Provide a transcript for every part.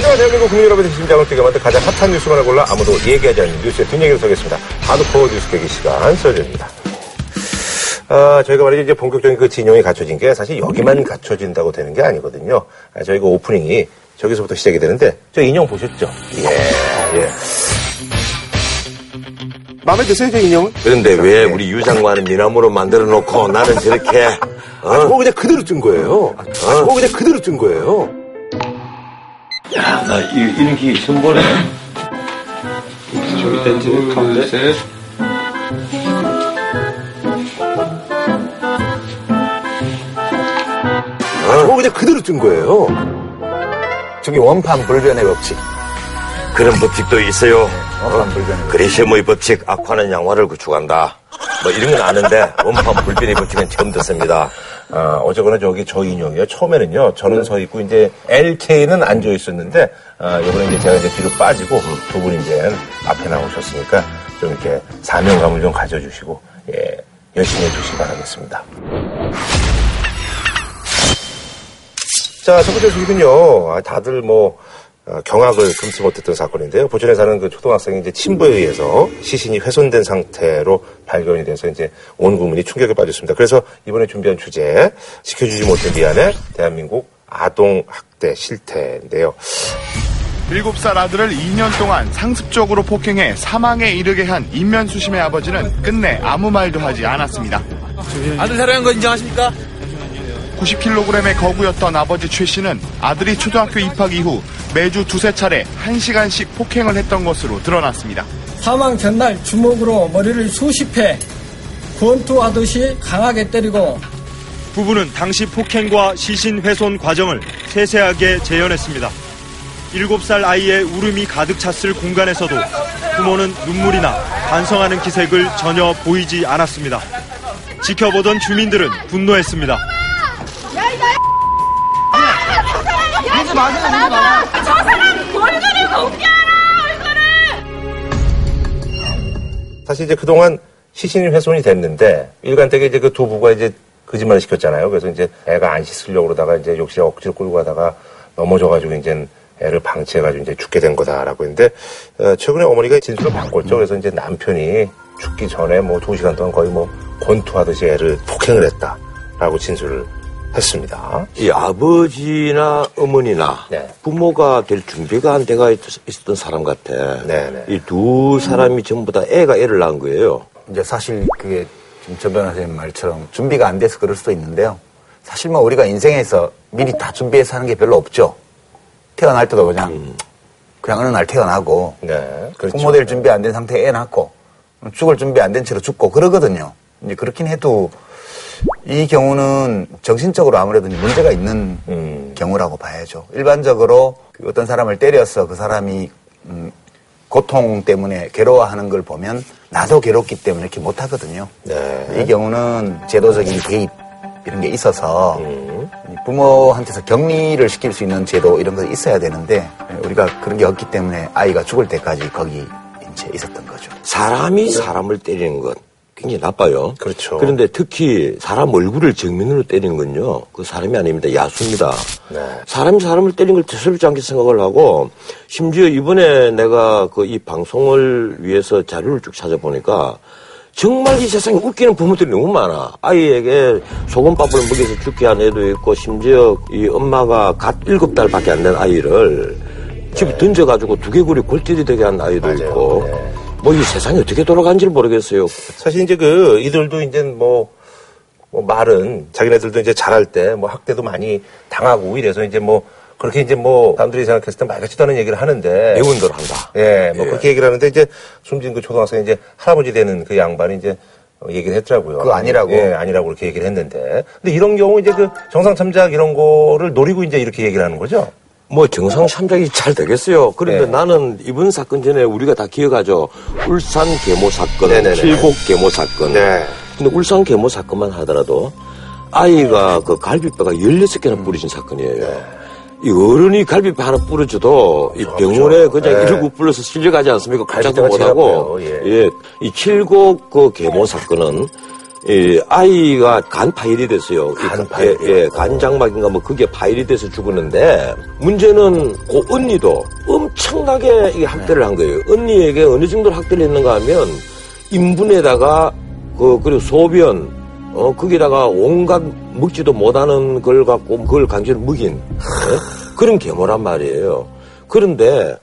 하지만 대한민국 국민 여러분의 심장을 뛰게 만든 가장 핫한 뉴스만을 골라 아무도 얘기하지 않는 뉴스의 뒷얘기를 서겠습니다. 하드코어 뉴스 계기 시간 썰입니다. 아, 저희가 말이죠. 이제 본격적인 그 진영이 갖춰진 게 사실 여기만 갖춰진다고 되는 게 아니거든요. 아, 저희가 오프닝이 저기서부터 시작이 되는데, 저 인형 보셨죠? 예, 예. 마음에 드세요, 저 인형은? 그런데 왜 우리 유 장관은 미나무로 만들어 놓고 나는 저렇게, 아, 저거 그냥 그대로 뜬 거예요. 아, 저거 그냥 그대로 뜬 거예요. 야, 나 이, 이런 기계 처음 보네. 저기 댄지 가운데. 저거 그냥 그대로 뜬 거예요. 저기 원판 불변의 법칙. 그런 법칙도 있어요. 원판 불변의 법칙. 그리시모의 법칙, 악화는 양화를 구축한다. 뭐 이런 건 아는데 원판 불변의 법칙은 처음 듣습니다. 아, 어제거나 저기 저 인형이요. 처음에는요, 저는 서 있고, 이제, LK는 앉아 있었는데, 아, 요번에 이제 제가 이제 뒤로 빠지고, 두 분이 이제 앞에 나오셨으니까, 좀 이렇게 사명감을 좀 가져주시고, 예, 열심히 해주시기 바라겠습니다. 자, 첫 번째 소식은요, 아, 다들 뭐, 어, 경악을 금치 못했던 사건인데요. 부천에 사는 그 초등학생이 이제 친부에 의해서 시신이 훼손된 상태로 발견이 돼서 이제 온 국민이 충격에 빠졌습니다. 그래서 이번에 준비한 주제, 지켜주지 못해 미안해, 대한민국 아동 학대 실태인데요. 7살 아들을 2년 동안 상습적으로 폭행해 사망에 이르게 한 인면수심의 아버지는 끝내 아무 말도 하지 않았습니다. 아들 살해한 거 인정하십니까? 90kg의 거구였던 아버지 최 씨는 아들이 초등학교 입학 이후 매주 두세 차례 1시간씩 폭행을 했던 것으로 드러났습니다. 사망 전날 주먹으로 머리를 수십 회 권투하듯이 강하게 때리고 부부는 당시 폭행과 시신 훼손 과정을 세세하게 재현했습니다. 7살 아이의 울음이 가득 찼을 공간에서도 부모는 눈물이나 반성하는 기색을 전혀 보이지 않았습니다. 지켜보던 주민들은 분노했습니다. 하지 마세요, 마. 저 사람 얼굴을 얼굴을! 사실 이제 그동안 시신이 훼손이 됐는데, 일관되게 이제 그 두 부부가 이제 거짓말을 시켰잖아요. 그래서 이제 애가 안 씻으려고 그러다가 이제 욕실에 억지로 끌고 가다가 넘어져가지고 이제 애를 방치해가지고 이제 죽게 된 거다라고 했는데, 어, 최근에 어머니가 진술을 바꿨죠. 그래서 이제 남편이 죽기 전에 뭐 두 시간 동안 거의 뭐 권투하듯이 애를 폭행을 했다라고 진술을 했습니다. 이 아버지나 어머니나 네. 부모가 될 준비가 안 돼가 있- 있었던 사람 같아. 네, 네. 이두 사람이 전부 다 애가 애를 낳은 거예요. 이제 사실 그게 지금 전 변호사님 말처럼 준비가 안 돼서 그럴 수도 있는데요. 사실 뭐 우리가 인생에서 미리 다 준비해서 하는 게 별로 없죠. 태어날 때도 그냥 그냥 어느 날 태어나고 네, 그렇죠. 부모 될 준비 안 된 상태에 애 낳고 죽을 준비 안 된 채로 죽고 그러거든요. 이제 그렇긴 해도 이 경우는 정신적으로 아무래도 문제가 있는 음. 경우라고 봐야죠. 일반적으로 그 어떤 사람을 때려서 그 사람이 음, 고통 때문에 괴로워하는 걸 보면 나도 괴롭기 때문에 이렇게 못 하거든요. 네. 이 경우는 제도적인 개입 이런 게 있어서 음. 이 부모한테서 격리를 시킬 수 있는 제도 이런 거 있어야 되는데 우리가 그런 게 없기 때문에 아이가 죽을 때까지 거기 이제 있었던 거죠. 사람이 사람을 때리는 것 굉장히 나빠요. 그렇죠. 그런데 특히 사람 얼굴을 정면으로 때리는 건요. 그 사람이 아닙니다. 야수입니다. 네. 사람이 사람을 때리는 걸 대수롭지 않게 생각을 하고 심지어 이번에 내가 그 이 방송을 위해서 자료를 쭉 찾아보니까 정말 이 세상에 웃기는 부모들이 너무 많아. 아이에게 소금밥을 먹여서 죽게 한 애도 있고 심지어 이 엄마가 갓 일곱 달밖에 안 된 아이를 집에 던져가지고 두개골이 골절이 되게 한 아이도 네. 맞아요. 있고 네. 뭐 이 세상이 어떻게 돌아가는지를 모르겠어요. 사실 이제 그 이들도 이제 뭐, 뭐 말은 자기네들도 이제 잘할 때 뭐 학대도 많이 당하고 이래서 이제 뭐 그렇게 이제 뭐 사람들이 생각했을 때 말 같지도 않은 얘기를 하는데 애운들 한다. 예, 뭐 예. 그렇게 얘기를 하는데 이제 숨진 그 초등학생 이제 할아버지 되는 그 양반이 이제 어, 얘기를 했더라고요. 그거 아니라고? 예, 아니라고 그렇게 얘기를 했는데. 근데 이런 경우 이제 그 정상 참작 이런 거를 노리고 이제 이렇게 얘기를 하는 거죠. 뭐 정상 참작이 잘 되겠어요. 그런데 네. 나는 이번 사건 전에 우리가 다 기억하죠. 울산 계모 사건, 네네네. 칠곡 계모 사건. 네. 근데 울산 계모 사건만 하더라도 아이가 그 갈비뼈가 16개나 부러진 사건이에요. 이 어른이 갈비뼈 하나 부러져도 이 병원에 그냥 네. 119 불러서 실려가지 않습니까? 꼼짝도 못하고. 지났고요. 예. 이 칠곡 그 계모 사건은 이 아이가 간 파열이 됐어요. 간 이- 파열이요? 예, 예, 간장막인가 뭐 그게 파열이 돼서 죽었는데 문제는 그 언니도 엄청나게 이 학대를 한 거예요. 언니에게 어느 정도로 학대를 했는가 하면 인분에다가 그 그리고 소변 어 거기다가 온갖 먹지도 못하는 걸 갖고 그걸 강제로 먹인 예? 그런 계모란 말이에요. 그런데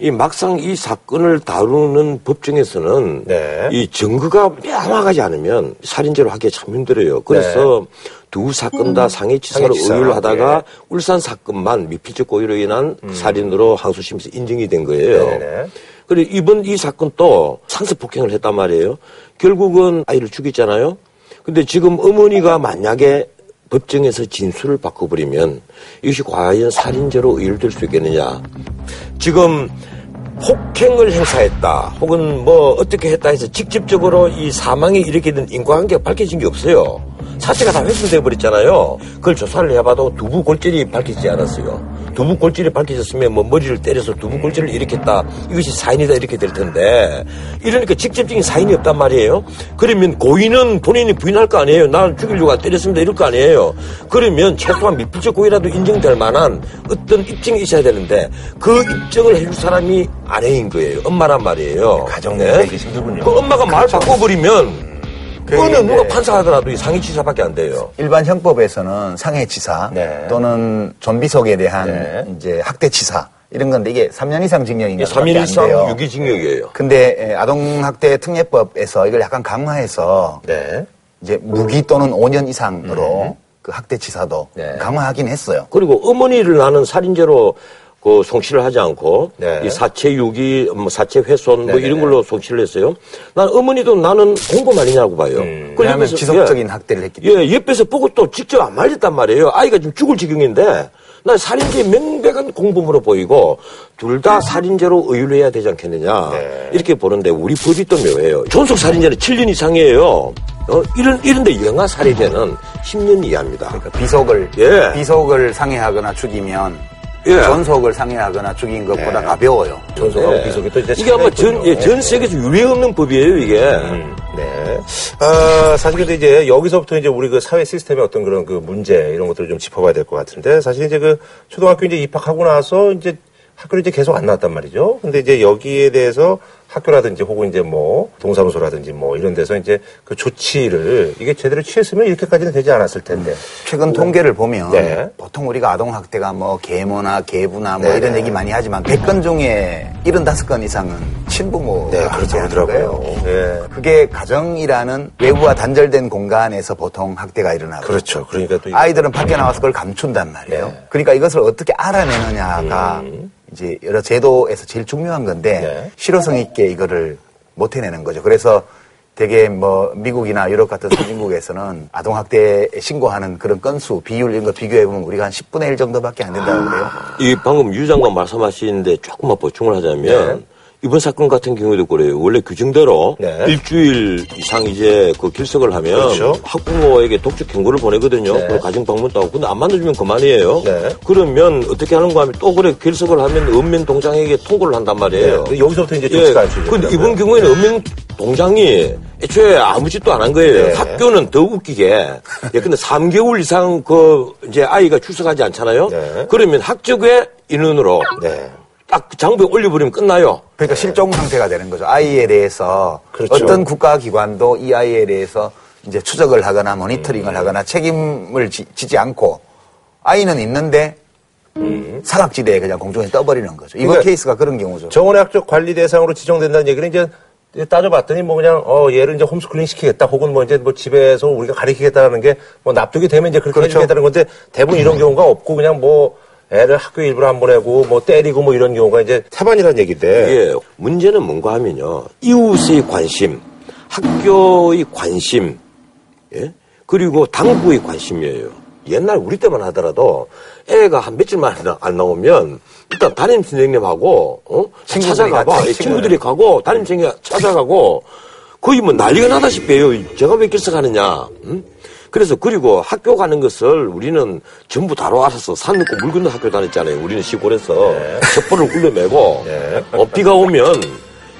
이 막상 이 사건을 다루는 법정에서는 네. 이 증거가 명확하지 않으면 살인죄로 하기가 참 힘들어요. 그래서 두 사건 다 상해치사로 상해치사, 의율 하다가 예. 울산 사건만 미필적 고의로 인한 살인으로 항소심에서 인정이 된 거예요. 네네. 그리고 이번 이 사건 또 상습 폭행을 했단 말이에요. 결국은 아이를 죽였잖아요. 근데 지금 어머니가 만약에 법정에서 진술을 바꿔버리면 이것이 과연 살인죄로 의율될 수 있겠느냐. 지금 폭행을 행사했다 혹은 뭐 어떻게 했다 해서 직접적으로 이 사망에 이렇게 된 인과관계가 밝혀진 게 없어요. 사체가 다 훼손돼 버렸잖아요. 그걸 조사를 해봐도 두부 골절이 밝혀지지 않았어요. 두부 골절이 밝혀졌으면 뭐 머리를 때려서 두부 골절을 일으켰다. 이것이 사인이다 이렇게 될 텐데 이러니까 직접적인 사인이 없단 말이에요. 그러면 고의는 본인이 부인할 거 아니에요. 나를 죽이려고 때렸습니다 이럴 거 아니에요. 그러면 최소한 미필적 고의라도 인정될 만한 어떤 입증이 있어야 되는데 그 입증을 해줄 사람이 아내인 거예요. 엄마란 말이에요. 가정 네? 내가 이게 힘들군요. 그 엄마가 말 바꿔버리면 그게 어느 누가 판사하더라도 이 상해치사밖에 안 돼요. 일반 형법에서는 상해치사 네. 또는 좀비속에 대한 네. 이제 학대치사 이런 건데 이게 3년 이상 징역인가 3일 안 이상 돼요. 유기징역이에요. 근데 에, 아동학대 특례법에서 이걸 약간 강화해서 네. 이제 무기 또는 5년 이상으로 그 학대치사도 네. 강화하긴 했어요. 그리고 어머니를 나는 살인죄로 그 송치를 하지 않고 네. 이 사체 유기, 뭐 사체 훼손 뭐 네네. 이런 걸로 송치를 했어요. 난 어머니도 나는 공범 아니냐고 봐요. 음. 왜냐하면 옆에서- 지속적인 예. 학대를 했기 때문에. 예, 옆에서 보고 또 직접 안 말렸단 말이에요. 아이가 지금 죽을 지경인데, 난 살인죄 명백한 공범으로 보이고, 둘 다 살인죄로 의율해야 되지 않겠느냐. 네. 이렇게 보는데, 우리 법이 또 묘해요. 존속 살인죄는 7년 이상이에요. 어, 이런, 이런데 영아 살인죄는 10년 이하입니다. 그러니까 비속을 예. 비속을 상해하거나 죽이면 예. 전속을 상해하거나 죽인 것보다 가벼워요. 전속하고 네. 비속이 또 이제 이게 아마 전, 예. 전 세계에서 유례 없는 법이에요, 이게. 음, 네. 아, 사실 근데 이제 여기서부터 이제 우리 그 사회 시스템의 어떤 그런 그 문제 이런 것들을 좀 짚어봐야 될 것 같은데 사실 이제 그 초등학교 이제 입학하고 나서 이제 학교를 이제 계속 안 나왔단 말이죠. 근데 이제 여기에 대해서 학교라든지 혹은 이제 뭐 동사무소라든지 뭐 이런 데서 이제 그 조치를 이게 제대로 취했으면 이렇게까지는 되지 않았을 텐데. 최근 통계를 보면 네. 보통 우리가 아동 학대가 뭐 계모나 계부나 뭐 네, 이런 네. 얘기 많이 하지만 100건 중에 75건 이상은 친부모가 네, 그렇죠. 거예요. 예. 그게 가정이라는 외부와 단절된 공간에서 보통 학대가 일어나고 그렇죠. 그러니까 또 아이들은 밖에 나와서 그걸 감춘단 말이에요. 네. 그러니까 이것을 어떻게 알아내느냐가 이제 여러 제도에서 제일 중요한 건데 네. 실효성 있게 이거를 못 해내는 거죠. 그래서 되게 뭐 미국이나 유럽 같은 선진국에서는 아동학대 신고하는 그런 건수, 비율 이런 거 비교해보면 우리가 한 10분의 1 정도밖에 안 된다고 그래요. 이 방금 유 장관 말씀하시는데 조금만 보충을 하자면 네. 이번 사건 같은 경우에도 그래요. 원래 규정대로 네. 일주일 이상 이제 그 길석을 하면 그렇죠. 학부모에게 독촉 경고를 보내거든요. 네. 그리고 가정 방문도 하고 근데 안 만나주면 그만이에요. 네. 그러면 어떻게 하는가 하면 또 그래 길석을 하면 읍면 동장에게 통보를 한단 말이에요. 네. 여기서부터 이제 예. 조치가 안 취해졌다고요. 근데 이번 경우에는 읍면 동장이 애초에 아무 짓도 안 한 거예요. 네. 학교는 더 웃기게. 예, 근데 3개월 이상 그 이제 아이가 출석하지 않잖아요. 네. 그러면 학적의 인원으로 네. 딱 장부에 올려버리면 끝나요. 그러니까 실종 상태가 되는 거죠. 아이에 대해서 그렇죠. 어떤 국가기관도 이 아이에 대해서 이제 추적을 하거나 모니터링을 하거나 책임을 지, 지 않고 아이는 있는데 사각지대에 그냥 공중에 떠버리는 거죠. 이번 그러니까 케이스가 그런 경우죠. 정원 외 학적 관리 대상으로 지정된다는 얘기는 이제 따져봤더니 뭐 그냥 어 얘를 이제 홈스쿨링 시키겠다 혹은 뭐 이제 뭐 집에서 우리가 가르치겠다라는 게 뭐 납득이 되면 이제 그렇게 그렇죠. 해주겠다는 건데 대부분 이런 경우가 없고 그냥 뭐 애를 학교 일부러 안 보내고 뭐 때리고 뭐 이런 경우가 이제 태반이라는 얘기인데 예, 문제는 뭔가 하면요. 이웃의 관심, 학교의 관심, 예? 그리고 당부의 관심이에요. 옛날 우리 때만 하더라도 애가 한 며칠만 안 나- 나오면 일단 담임 선생님하고 어? 찾아가봐. 예, 친구들이 가고 담임 선생님 찾아가고 거의 뭐 난리가 나다시피 해요. 제가 왜 결석하느냐. 응? 그래서 그리고 학교 가는 것을 우리는 전부 다로 알아서 산 넘고 물 건너 학교 다녔잖아요. 우리는 시골에서 첩보를 굴려매고 네. 어, 비가 오면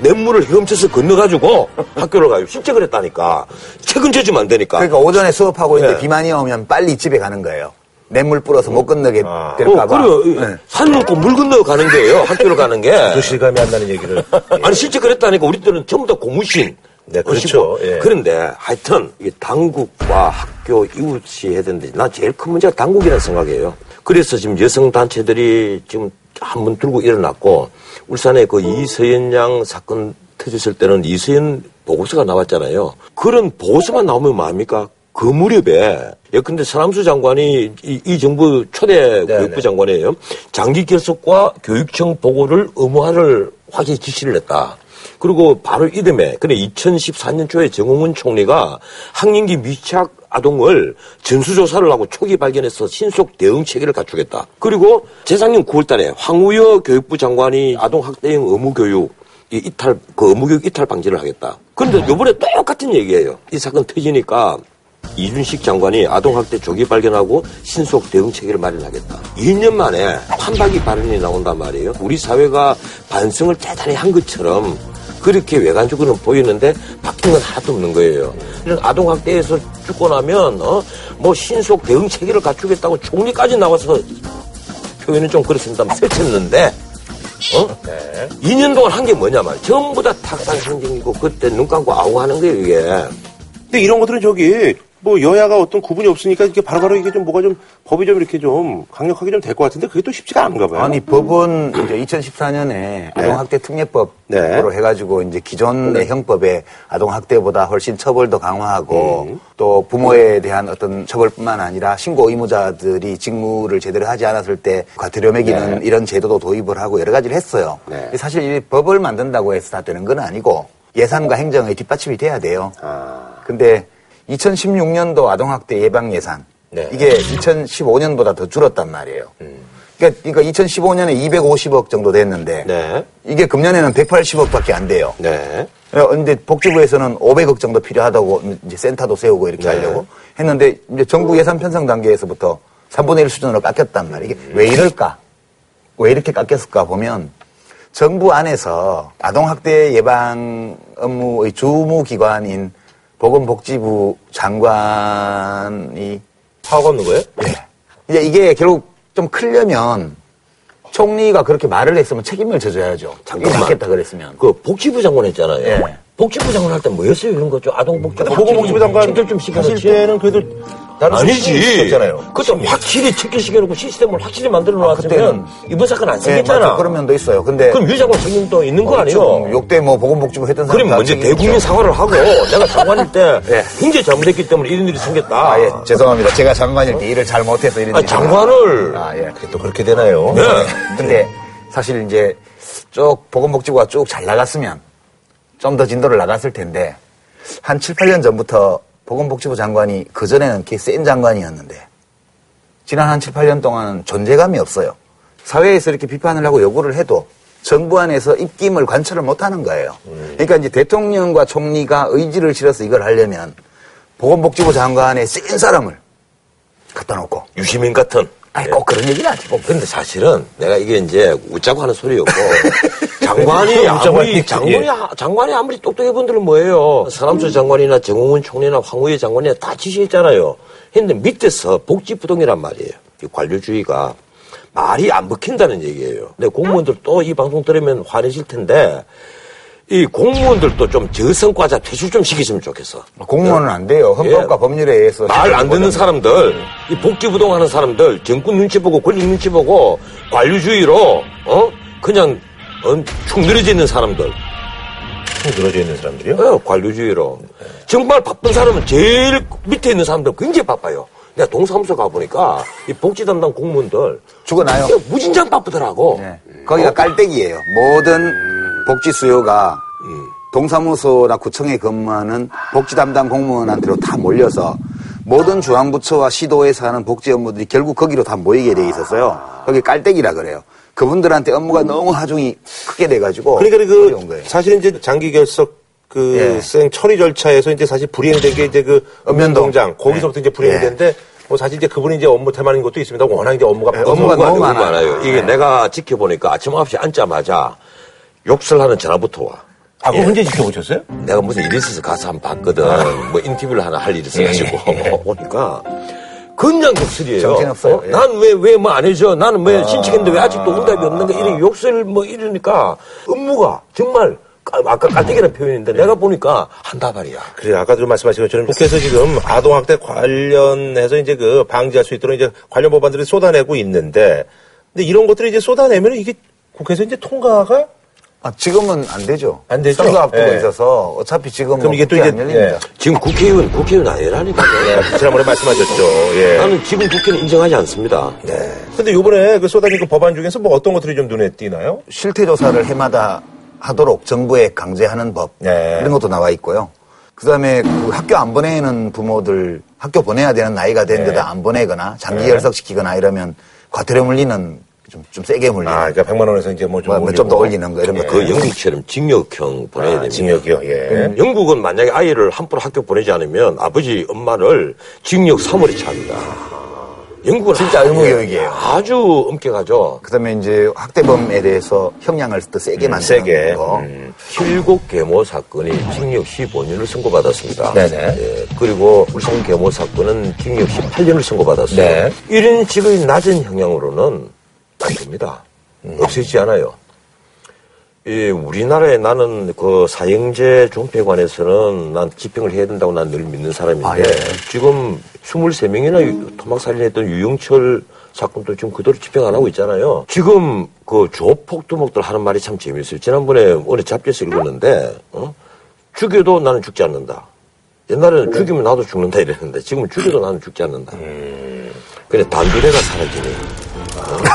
냇물을 헤엄쳐서 건너가지고 학교를 가요. 실제 그랬다니까. 책은 져주면 안 되니까. 그러니까 오전에 수업하고 있는데 네. 비만이 오면 빨리 집에 가는 거예요. 냇물 불어서 못 건너게 아. 될까봐. 어, 그래요. 네. 산 넘고 물 건너 가는 거예요. 학교를 가는 게. 그 실감이 안 나는 얘기를. 아니 실제 그랬다니까 우리 때는 전부 다 고무신. 네, 그렇죠. 예. 그런데 하여튼 이게 당국과 학교 이웃이 해야 되는데 난 제일 큰 문제가 당국이라는 생각이에요. 그래서 지금 여성 단체들이 지금 한번 들고 일어났고 울산에 그 이서연 양 사건 터졌을 때는 이서연 보고서가 나왔잖아요. 그런 보고서만 나오면 뭐합니까? 그 무렵에 예컨대 서남수 장관이 이, 이 정부 초대 교육부 네. 장관이에요. 장기 결석과 교육청 보고를 의무화를 확실히 지시를 했다. 그리고 바로 이듬해, 그래 2014년 초에 정홍원 총리가 학령기 미취학 아동을 전수조사를 하고 초기 발견해서 신속 대응 체계를 갖추겠다. 그리고 재작년 9월달에 황우여 교육부 장관이 아동 학대형 의무 교육 이 이탈 그 의무 교육 이탈 방지를 하겠다. 그런데 이번에 똑같은 얘기예요. 이 사건 터지니까 이준식 장관이 아동학대 조기 발견하고 신속 대응 체계를 마련하겠다. 2년 만에 판박이 발언이 나온단 말이에요. 우리 사회가 반성을 대단히 한 것처럼 그렇게 외관적으로는 보이는데 바뀐 건 하나도 없는 거예요. 아동학대에서 죽고 나면 어? 뭐 신속 대응 체계를 갖추겠다고 총리까지 나와서 표현은 좀 그렇습니다만 설쳤는데 어? 2년 동안 한 게 뭐냐 말 전부 다 탁상 행정이고 그때 눈 감고 아우 하는 거예요 이게. 근데 이런 것들은 저기 뭐 여야가 어떤 구분이 없으니까 이게 바로바로 이게 좀 뭐가 좀 법이 좀 이렇게 좀 강력하게 좀 될 것 같은데 그게 또 쉽지가 않은가 봐요. 아니 법은 이제 2014년에 아동학대 특례법으로 네. 해가지고 이제 기존의 형법에 아동학대보다 훨씬 처벌도 강화하고 또 부모에 대한 어떤 처벌뿐만 아니라 신고 의무자들이 직무를 제대로 하지 않았을 때 과태료 매기는 이런 제도도 도입을 하고 여러 가지를 했어요. 네. 사실 이 법을 만든다고 해서 다 되는 건 아니고 예산과 행정의 뒷받침이 돼야 돼요. 근데 2016년도 아동학대 예방 예산 네. 이게 2015년보다 더 줄었단 말이에요. 그러니까, 그러니까 2015년에 250억 정도 됐는데 네. 이게 금년에는 180억밖에 안 돼요. 네. 그런데 복지부에서는 500억 정도 필요하다고 이제 센터도 세우고 이렇게 네. 하려고 했는데 이제 정부 예산 편성 단계에서부터 3분의 1 수준으로 깎였단 말이에요. 이게 왜 이럴까? 왜 이렇게 깎였을까 보면 정부 안에서 아동학대 예방 업무의 주무기관인 보건복지부 장관이 사과 없는 거예요? 예. 이제 이게 결국 좀 크려면 총리가 그렇게 말을 했으면 책임을 져줘야죠. 잠깐만. 맞겠다 그랬으면. 그 복지부 장관 했잖아요. 예. 복지부 장관 할 때 뭐였어요 이런 거죠? 아동복지 보건복지부 장관 좀 시켜놓지. 때는 그래도 나는 아니지. 그때 확실히 책들 시켜놓고 시스템을 확실히 만들어 아, 놨으면 이번 사건 안 예, 생겼잖아. 맞아. 그런 면도 있어요. 근데 그럼 유 장관 책임도 있는 거 아니에요? 좀 욕대 뭐 보건복지부 했던 사람 그럼 다 먼저. 대국민 사과를 하고 내가 장관일 때 예. 굉장히 잘못했기 때문에 이런 일이 생겼다. 아, 예. 죄송합니다. 제가 장관일 때 일을 잘 못해서 이런 아, 일이 장관을 아, 예. 또 그렇게 되나요? 네. 근데 사실 이제 쭉 보건복지부가 쭉 잘 나갔으면 좀 더 진도를 나갔을 텐데 한 7, 8년 전부터 보건복지부 장관이 그전에는 꽤 센 장관이었는데 지난 한 7, 8년 동안은 존재감이 없어요. 사회에서 이렇게 비판을 하고 요구를 해도 정부 안에서 입김을 관철을 못 하는 거예요. 그러니까 이제 대통령과 총리가 의지를 실어서 이걸 하려면 보건복지부 장관의 센 사람을 갖다 놓고 유시민 같은. 아니 꼭 그런 얘기는 아니고 근데 사실은 내가 이게 이제 웃자고 하는 소리였고 장관이 아무리 하니까, 장관이 장관이 아무리 똑똑해 분들은 뭐예요? 서남수 장관이나 정홍원 총리나 황우여 장관이나 다 지시했잖아요. 했는데 밑에서 복지부동이란 말이에요. 이 관료주의가 말이 안 먹힌다는 얘기예요. 근데 공무원들 또 이 방송 들으면 화내실 텐데 이 공무원들도 좀 저성과자 퇴출 좀 시키시면 좋겠어. 공무원은 안 돼요. 헌법과 예. 법률에 의해서. 말 안 듣는 사람들, 이 복지부동 하는 사람들, 정권 눈치 보고 권력 눈치 보고 관료주의로 어 그냥 어, 축 늘어져 있는 사람들, 쭉 늘어져 있는 사람들이요? 어, 관료주의로 정말 바쁜 사람은 제일 밑에 있는 사람들 굉장히 바빠요. 내가 동사무소 가 보니까 이 복지 담당 공무원들 죽어나요. 무진장 바쁘더라고. 네. 거기가 깔때기예요. 모든 복지 수요가 동사무소나 구청에 근무하는 복지 담당 공무원한테로 다 몰려서 모든 중앙부처와 시도에서 하는 복지 업무들이 결국 거기로 다 모이게 돼 있었어요. 거기 깔때기라 그래요. 그분들한테 업무가 너무 하중이 크게 돼가지고 그러니까 그. 사실은 이제 장기 결석 그 예. 생 처리 절차에서 이제 사실 불이행된 게 이제 그 읍면동. 읍면동장 거기서부터 예. 이제 불이행이 예. 됐는데 뭐 사실 이제 그분이 이제 업무 태만인 것도 있습니다. 워낙 이제 업무가 예, 업무가 업무가 너무 많아요. 많아요. 이게 네. 내가 지켜보니까 아침 9시 앉자마자 욕설 하는 전화부터 와. 아, 그거 언제 지켜보셨어요? 내가 무슨 일이 있어서 가서 한번 봤거든. 뭐 인터뷰를 하나 할 일이 있어가지고 오니까 그냥 욕설이에요. 정신없어요. 예. 난왜 왜 뭐 안 해줘? 나는 왜 신청했는데 왜 아직도 응답이 없는가? 이런 욕설 뭐 이러니까 업무가 정말 깔- 아까 깔때기라는 표현인데 내가 보니까 한다 말이야. 그래, 아까도 말씀하신 것처럼 국회에서 지금 아동학대 관련해서 이제 그 방지할 수 있도록 이제 관련 법안들을 쏟아내고 있는데, 근데 이런 것들을 이제 쏟아내면 이게 국회에서 이제 통과가 아, 지금은 안 되죠. 안 되죠? 선거 앞두고 예. 있어서 어차피 지금 그럼 이게 또 국회 이제, 안 열립니다. 예. 지금 국회의원 국회의원 아니라니까. 예, 지난번에 말씀하셨죠. 예. 나는 지금 국회는 인정하지 않습니다. 근데 요번에 그 쏟아진 그 법안 중에서 뭐 어떤 것들이 좀 눈에 띄나요? 실태 조사를 해마다 하도록 정부에 강제하는 법 네. 이런 것도 나와 있고요. 그다음에 그 학교 안 보내는 부모들 학교 보내야 되는 나이가 됐는데도 네. 안 보내거나 장기 네. 열석시키거나 이러면 과태료 물리는 좀, 좀 세게 물리는 아, 그러니까 100만 원에서 이제 뭐 좀. 좀더 올리는 거 이런 거그 영국처럼 징역형 보내야 아, 됩니다. 징역이요, 예. 음, 영국은 만약에 아이를 함부로 학교 보내지 않으면 아버지, 엄마를 징역 3월에 차입니다. 영국은 진짜 아- 의무교육이에요. 아주 엄격하죠. 그다음에 이제 학대범에 대해서 형량을 더 세게 음, 만드는 세게. 거. 음. 킬곡 계모 사건이 징역 15년을 선고받았습니다. 네네. 예, 그리고 울산 계모 사건은 징역 18년을 선고받았어요. 네. 이런 식의 낮은 형량으로는 안 됩니다. 없애지 않아요. 이 우리나라에 나는 그 사형제 종폐관에서는 난 집행을 해야 된다고 난 늘 믿는 사람인데 아, 예. 지금 23명이나 토막살인했던 유영철 사건도 지금 그대로 집행 안 하고 있잖아요. 지금 그 조폭두목들 하는 말이 참 재밌어요. 지난번에 어느 잡지에서 읽었는데 어? 죽여도 나는 죽지 않는다. 옛날에는 죽이면 나도 죽는다 이랬는데 지금은 죽여도 나는 죽지 않는다. 그래 단두대가 사라지니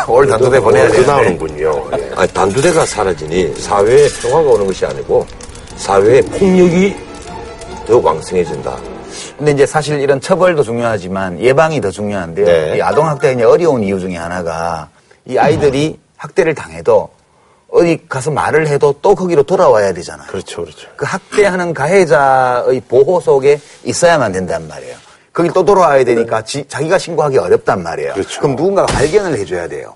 올 단도대 보내야 그 되는데 나오는군요. 예. 아니, 단두대가 사라지니 사회에 평화가 오는 것이 아니고 사회에 폭력이 더 왕성해진다. 근데 이제 사실 이런 처벌도 중요하지만 예방이 더 중요한데요. 네. 이 아동학대가 이제 어려운 이유 중에 하나가 이 아이들이 학대를 당해도 어디 가서 말을 해도 또 거기로 돌아와야 되잖아요. 그렇죠, 그렇죠. 그 학대하는 가해자의 보호 속에 있어야만 된단 말이에요. 거기 또 돌아와야 되니까 지- 자기가 신고하기 어렵단 말이에요. 그렇죠. 럼 누군가가 발견을 해줘야 돼요.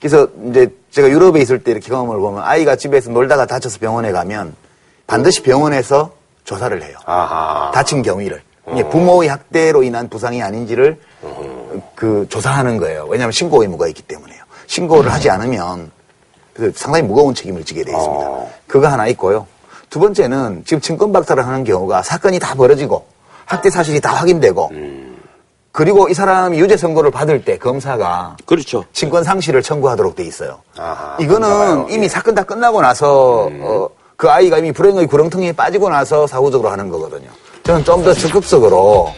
그래서 이제 제가 유럽에 있을 때 이렇게 경험을 보면 아이가 집에서 놀다가 다쳐서 병원에 가면 반드시 병원에서 조사를 해요. 아하. 다친 경위를. 이게 부모의 학대로 인한 부상이 아닌지를 그 조사하는 거예요. 왜냐하면 신고 의무가 있기 때문에요. 신고를 하지 않으면 그 상당히 무거운 책임을 지게 되어 있습니다. 그거 하나 있고요. 두 번째는 지금 증권 박탈을 하는 경우가 사건이 다 벌어지고 학대 사실이 다 확인되고 그리고 이 사람이 유죄 선고를 받을 때 검사가 그렇죠. 친권 상실을 청구하도록 돼 있어요. 아하, 이거는 그런가요? 이미 사건 다 끝나고 나서 어, 그 아이가 이미 불행의 구렁텅이에 빠지고 나서 사후적으로 하는 거거든요. 저는 좀 더 적극적으로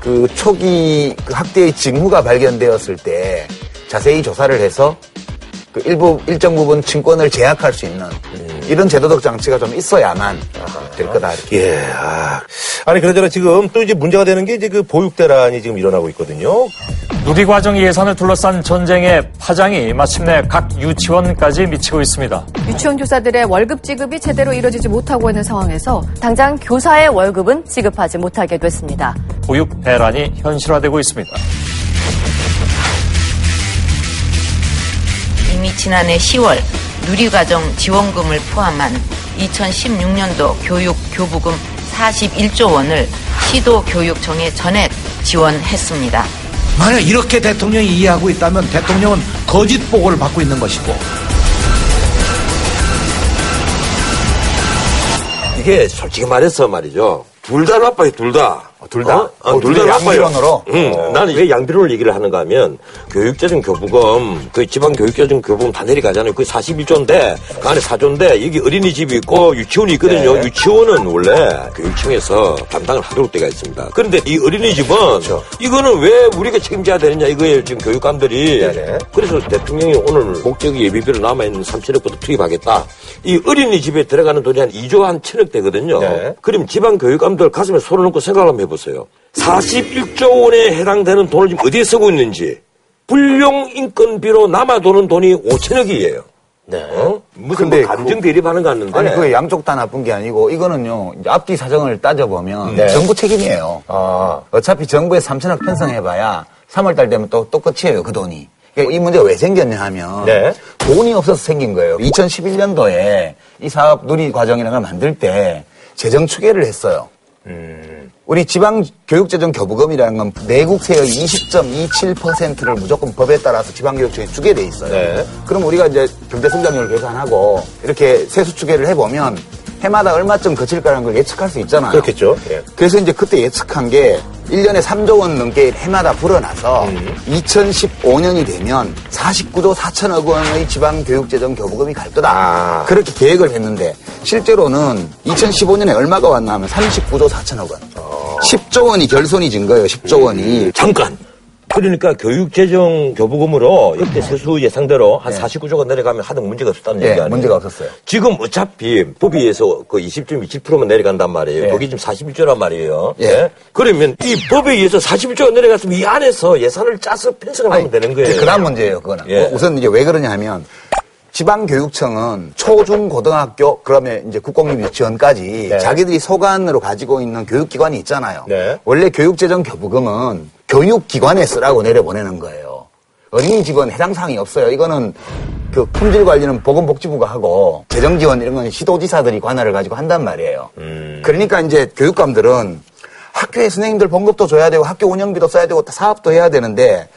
그 초기 그 학대의 징후가 발견되었을 때 자세히 조사를 해서 그 일부 일정 부분 친권을 제약할 수 있는 이런 제도적 장치가 좀 있어야만 될 거다. 이렇게. 예, 아. 아니, 그러잖아 지금 또 이제 문제가 되는 게 이제 그 보육 대란이 지금 일어나고 있거든요. 누리과정 예산을 둘러싼 전쟁의 파장이 마침내 각 유치원까지 미치고 있습니다. 유치원 교사들의 월급 지급이 제대로 이루어지지 못하고 있는 상황에서 당장 교사의 월급은 지급하지 못하게 됐습니다. 보육 대란이 현실화되고 있습니다. 이미 지난해 10월 누리과정 지원금을 포함한 2016년도 교육 교부금 41조 원을 시도 교육청에 전액 지원했습니다. 만약 이렇게 대통령이 이해하고 있다면 대통령은 거짓 보고를 받고 있는 것이고 이게 솔직히 말해서 말이죠. 둘 다 나빠요, 둘 다. 둘 다? 어? 어, 어, 둘둘다다 나빠요. 양비론으로? 응. 나는 왜 양비론을 얘기를 하는가 하면 교육재정 교부금, 그 지방 교육재정 교부금 다 내려가잖아요. 그게 41조인데, 그 안에 4조인데, 여기 어린이집이 있고 유치원이 있거든요. 네. 유치원은 원래 교육청에서 담당을 하도록 되어 있습니다. 그런데 이 어린이집은 그렇죠. 이거는 왜 우리가 책임져야 되느냐 이거예요. 지금 교육감들이. 네네. 그래서 대통령이 오늘 목적이 예비비로 남아있는 3천억부터 투입하겠다. 이 어린이집에 들어가는 돈이 한 2조 한 천억 되거든요. 네. 그럼 지방 교육감들 가슴에 손을 얹고 생각을 한번 해보세요. 41조 원에 해당되는 돈을 지금 어디에 쓰고 있는지. 불용 인건비로 남아도는 돈이 5천억이에요. 네. 어? 무슨 뭐 감정 대립하는 것 같는데. 아니 그게 양쪽 다 나쁜 게 아니고 이거는요 앞뒤 사정을 따져보면 네. 정부 책임이에요. 아. 어차피 정부에 3천억 편성해봐야 3월달 되면 또, 또 끝이에요 그 돈이. 그러니까 이 문제가 왜 생겼냐 하면 네. 돈이 없어서 생긴 거예요. 2011년도에 이 사업 누리 과정이라는 걸 만들 때 재정 추계를 했어요. 우리 지방 교육재정 교부금이라는 건 내국세의 20.27%를 무조건 법에 따라서 지방교육청에 주게 돼 있어요. 네. 그럼 우리가 이제 경제성장률 계산하고 이렇게 세수 추계를 해보면 해마다 얼마쯤 거칠까라는 걸 예측할 수 있잖아요. 그렇겠죠. 예. 그래서 이제 그때 예측한 게 1년에 3조 원 넘게 해마다 불어나서 음. 2015년이 되면 49조 4천억 원의 지방교육재정 교부금이 갈 거다. 아. 그렇게 계획을 했는데 실제로는 2015년에 얼마가 왔나 하면 39조 4천억 원. 어. 10조 원이 결손이 진 거예요. 10조 원이. 잠깐. 그러니까 교육재정 교부금으로 역대 세수 예상대로 한 49조가 내려가면 하등 문제가 없었다는 네, 얘기 아니에요? 문제가 없었어요. 지금 어차피 법에 의해서 그 20.27%만 내려간단 말이에요. 네. 여기 지금 41조란 말이에요. 예. 그러면 이 법에 의해서 41조가 내려갔으면 이 안에서 예산을 짜서 편성을 하면 되는 거예요. 그 다음 문제예요, 그거는. 예. 우선 이제 왜 그러냐 하면 지방교육청은 초중 고등학교 그러면 이제 국공립 유치원까지 네. 자기들이 소관으로 가지고 있는 교육기관이 있잖아요. 네. 원래 교육재정 교부금은 교육기관에 쓰라고 내려보내는 거예요. 어린이집은 해당 사항이 없어요. 이거는 그 품질 관리는 보건복지부가 하고 재정 지원 이런 건 시도지사들이 관할을 가지고 한단 말이에요. 그러니까 이제 교육감들은 학교에 선생님들 봉급도 줘야 되고 학교 운영비도 써야 되고 사업도 해야 되는데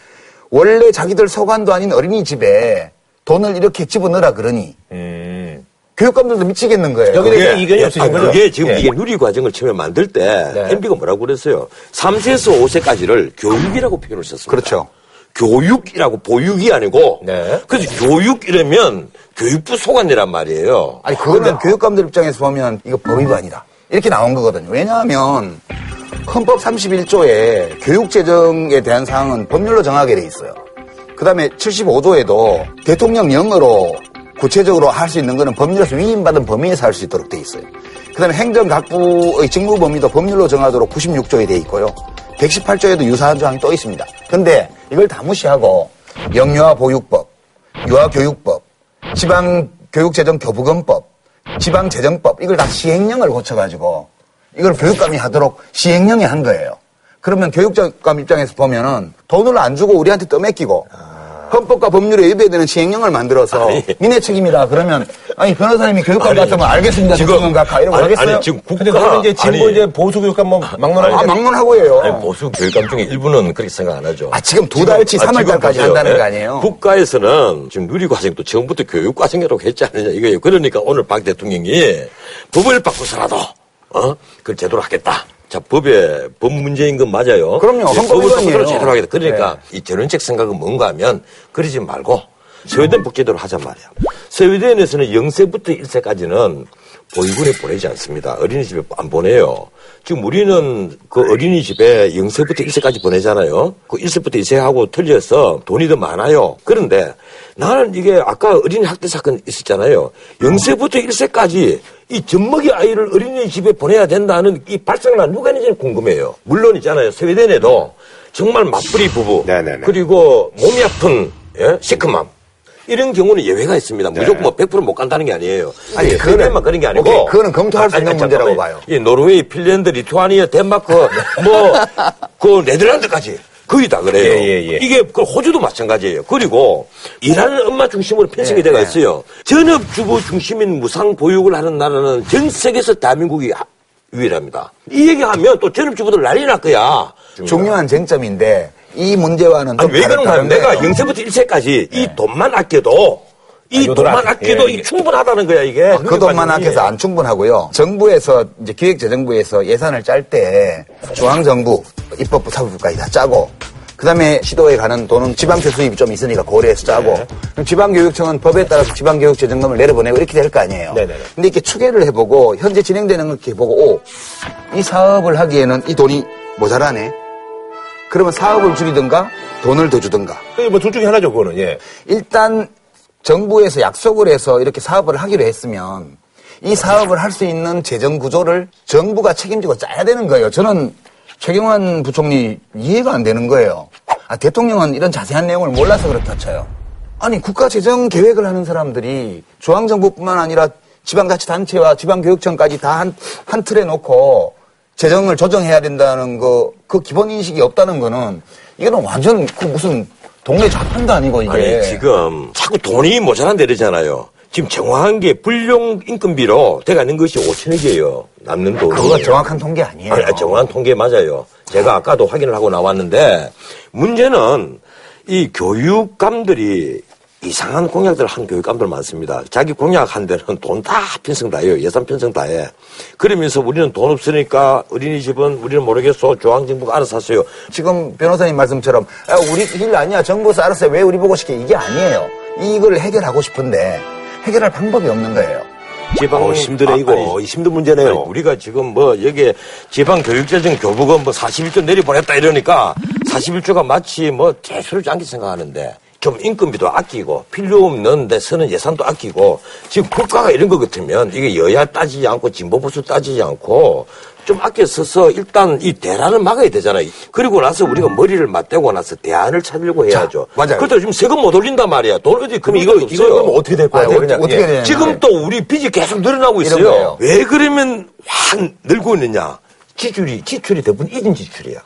원래 자기들 소관도 아닌 어린이집에 돈을 이렇게 집어넣으라 그러니 교육감들도 미치겠는 거예요. 여기는 그게. 이제 이견이 없으신 아, 거죠? 그게 지금 예. 이게 누리 과정을 처음에 만들 때 네. MB가 뭐라고 그랬어요? 3세에서 5세까지를 교육이라고 표현을 썼습니다. 그렇죠. 교육이라고 보육이 아니고 네. 그래서 교육이라면 교육부 소관이란 말이에요. 아니 그거는 교육감들 입장에서 보면 이거 법위반이다 이렇게 나온 거거든요. 왜냐하면 헌법 31조에 교육재정에 대한 사항은 법률로 정하게 돼 있어요. 그 다음에 75조에도 대통령령으로 구체적으로 할 수 있는 거는 법률에서 위임받은 범위에서 할 수 있도록 돼 있어요. 그 다음에 행정각부의 직무 범위도 법률로 정하도록 96조에 돼 있고요. 118조에도 유사한 조항이 또 있습니다. 근데 이걸 다 무시하고 영유아 보육법, 유아교육법, 지방교육재정교부금법, 지방재정법 이걸 다 시행령을 고쳐가지고 이걸 교육감이 하도록 시행령에 한 거예요. 그러면 교육감 입장에서 보면은 돈을 안 주고 우리한테 떠맡기고 헌법과 법률에 위배되는 시행령을 만들어서 아니. 민의 책임이다 그러면 아니 변호사님이 교육감 아니, 같으면 알겠습니다 지금- 각하 이러고 아니, 하겠어요? 아니, 지금 국가 이제 진보 이제 보수 교육감 뭐 막론하고 아 막론하고 해요. 아니, 보수 교육감 중에 일부는 그렇게 생각 안 하죠. 아, 지금 두 달치, 아, 3월 지금 달까지. 한다는 예. 거 아니에요? 국가에서는 지금 누리과정도 처음부터 교육과정이라고 했지 않느냐 이거예요. 그러니까 오늘 박 대통령이 법을 바꿔서라도 어? 그걸 제대로 하겠다. 자, 법에, 법 문제인 건 맞아요. 그럼요. 법을. 바꿔서 제대로 하겠다. 그러니까 네. 이 전원책 생각은 뭔가 하면 그러지 말고 스웨덴 복제대로 하잔 말이야. 스웨덴에서는 0세부터 1세까지는 보육원에 보내지 않습니다. 어린이집에 안 보내요. 지금 우리는 그 어린이집에 0세부터 1세까지 보내잖아요. 그 1세부터 1세하고 틀려서 돈이 더 많아요. 그런데 나는 이게 아까 어린이 학대 사건 있었잖아요. 0세부터 1세까지 이 젖먹이 아이를 어린이집에 보내야 된다는 이 발상을 난 누가 했는지 궁금해요. 물론 있잖아요. 스웨덴에도 정말 맞벌이 부부 네네네. 그리고 몸이 아픈 예? 시크맘 이런 경우는 예외가 있습니다. 무조건 뭐 100%못 간다는 게 아니에요. 네. 아니, 예, 그거는- 그런 게 아니고. 오케이, 그거는 검토할 수 있는 아니, 문제라고. 봐요. 예, 노르웨이, 핀란드, 리투아니아, 덴마크, 뭐, 그 네덜란드까지 거의 다 그래요. 예, 예, 예. 이게 그 호주도 마찬가지예요. 그리고 일하는 엄마 중심으로 편성이 예, 되어 예. 있어요. 전업주부 중심인 무상 보육을 하는 나라는 전 세계에서 대한민국이 하- 유일합니다. 이 얘기하면 또 전업주부들 난리 날 거야. 중요한 쟁점인데 이 문제와는 아니, 좀왜 그런가 하면 내가 거예요. 0세부터 1세까지 이 돈만 아껴도 이요 돈만 돈 아껴. 아껴도 예, 이 예. 충분하다는 거야, 이게. 그 돈만 아껴서 안 충분하고요. 정부에서 이제 기획재정부에서 예산을 짤 때 중앙정부, 입법부, 사법부까지 다 짜고 그다음에 시도에 가는 돈은 지방세 수입이 좀 있으니까 고려해서 짜고 네. 그럼 지방교육청은 법에 따라서 지방교육재정금을 내려보내고 이렇게 될 거 아니에요. 네네네. 근데 이렇게 추계를 해보고 현재 진행되는 걸 이렇게 보고 오, 이 사업을 하기에는 이 돈이 모자라네. 그러면 사업을 줄이든가 돈을 더 주든가. 뭐 둘 중에 하나죠, 그거는. 예. 일단 정부에서 약속을 해서 이렇게 사업을 하기로 했으면 이 사업을 할 수 있는 재정 구조를 정부가 책임지고 짜야 되는 거예요. 저는 최경환 부총리 이해가 안 되는 거예요. 아, 대통령은 이런 자세한 내용을 몰라서 그렇다 쳐요. 아니, 국가 재정 계획을 하는 사람들이 중앙정부뿐만 아니라 지방자치단체와 지방교육청까지 다 한, 한 틀에 놓고 재정을 조정해야 된다는 거, 그 기본 인식이 없다는 거는 이거는 완전 그 무슨 동네 좌판도 아니고 이게. 아니 지금 자꾸 돈이 모자란다 이러잖아요. 지금 정확한 게 불용 인건비로 돼가는 것이 5천억이에요. 남는 돈이. 그거 정확한 통계 아니에요. 아니, 정확한 통계 맞아요. 제가 아까도 확인을 하고 나왔는데 문제는 이 교육감들이 이상한 공약들을 한 교육감들 많습니다. 자기 공약한 데는 돈 다 편성 다 해요. 예산 편성 다 해. 그러면서 우리는 돈 없으니까 어린이집은 우리는 모르겠어. 중앙정부가 알아서 하세요. 지금 변호사님 말씀처럼 야, 우리 일 아니야. 정부에서 알아서 해. 왜 우리 보고 시켜? 이게 아니에요. 이걸 해결하고 싶은데 해결할 방법이 없는 거예요. 지방 어, 힘드네, 이거. 힘든 문제네요. 아니, 우리가 지금 뭐 여기에 지방 교육재정 교부금 뭐 41조 내려보냈다 이러니까 41조가 마치 뭐 개수를 않게 생각하는데 좀 인건비도 아끼고 필요 없는 데 쓰는 예산도 아끼고 지금 국가가 이런 것 같으면 이게 여야 따지지 않고 진보 보수 따지지 않고 좀 아껴 써서 일단 이 대란을 막아야 되잖아요. 그리고 나서 우리가 머리를 맞대고 나서 대안을 찾으려고 해야죠. 맞아요. 그렇다고 지금 세금 못 올린단 말이야. 돈 어디 그럼 이거, 이거 그럼 어떻게 될? 어떻게- 그냥. 어떻게 예. 되냐. 지금 또 우리 빚이 계속 늘어나고 있어요. 거예요. 왜 그러면 확 늘고 있느냐? 지출이, 지출이 대부분 이런 지출이야.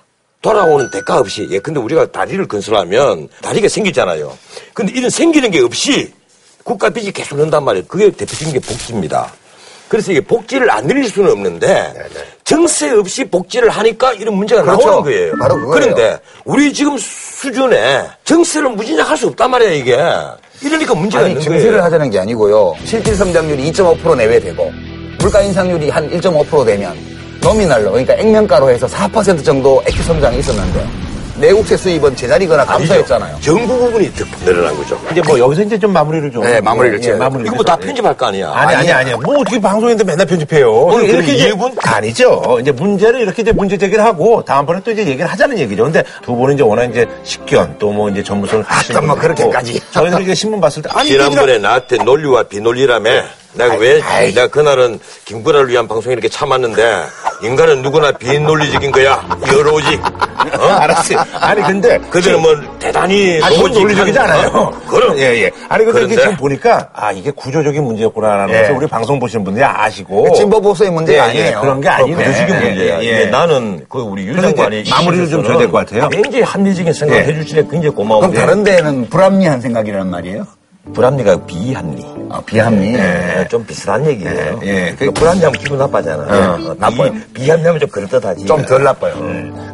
돌아오는 대가 없이. 예, 근데 우리가 다리를 건설하면 다리가 생기잖아요. 근데 이런 생기는 게 없이 국가 빚이 계속 는단 말이에요. 그게 대표적인 게 복지입니다. 그래서 이게 복지를 안 늘릴 수는 없는데 정세 없이 복지를 하니까 이런 문제가 그렇죠. 나오는 거예요. 바로 그거예요. 그런데 우리 지금 수준에 정세를 무진장 할 수 없단 말이야, 이게. 이러니까 문제가 아니 있는 증세를 거예요. 하자는 게 아니고요. 실질 성장률이 2.5% 내외 되고 물가 인상률이 한 1.5% 되면 노미날로 그러니까 액면가로 해서 4% 정도 액기 성장이 있었는데 내국세 수입은 제자리거나 감소했잖아요. 정부 부분이 득 늘어난 거죠. 이제 뭐 여기서 이제 좀 마무리를 좀. 네, 마무리를 예, 마무리를 이거 뭐 다. 편집할 거 아니야. 아니, 아니, 아니. 뭐 어떻게 방송인데 맨날 편집해요. 오늘 이렇게 이해분? 아니죠. 이제 문제를 이렇게 이제 문제 제기를 하고 다음번에 또 이제 얘기를 하자는 얘기죠. 근데 두 분은 이제 워낙 이제 식견 또 뭐 이제 전무성을 하시는 뭐 분이고 그렇게까지. 저희는 이제 신문 봤을 때 아니 지난번에 나한테 논리와 비논리라며 내가 왜 내가 그날은 김구라를 위한 방송 이렇게 참았는데 인간은 누구나 비논리적인 거야. 여로지. 어? 알았어요. 아니 근데 그들은 뭐 대단히 아니, 그건 논리적이지 않아요. 어, 그럼. 예, 예. 아니, 근데 이게 그런데 지금 보니까, 아, 이게 구조적인 문제였구나라는 예. 것을 우리 방송 보시는 분들이 아시고. 진보 보수의 문제가 예, 예, 아니에요. 그런 게 아니네. 구조적인 예, 문제야. 예, 예. 나는 그 우리 유 그래서 장관이 이제 마무리를 좀 줘야 될 것 같아요. 굉장히 합리적인 생각을 예. 해주시네 굉장히 고마운 그럼 게 다른 데는 불합리한 생각이란 말이에요? 불합리가 비합리. 아, 비합리. 예, 좀 비슷한 얘기예요. 예, 예. 그 불합리하면 기분 나빠잖아. 어, 나빠요. 비 합리하면 좀 그럴듯하지. 좀 덜 나빠요.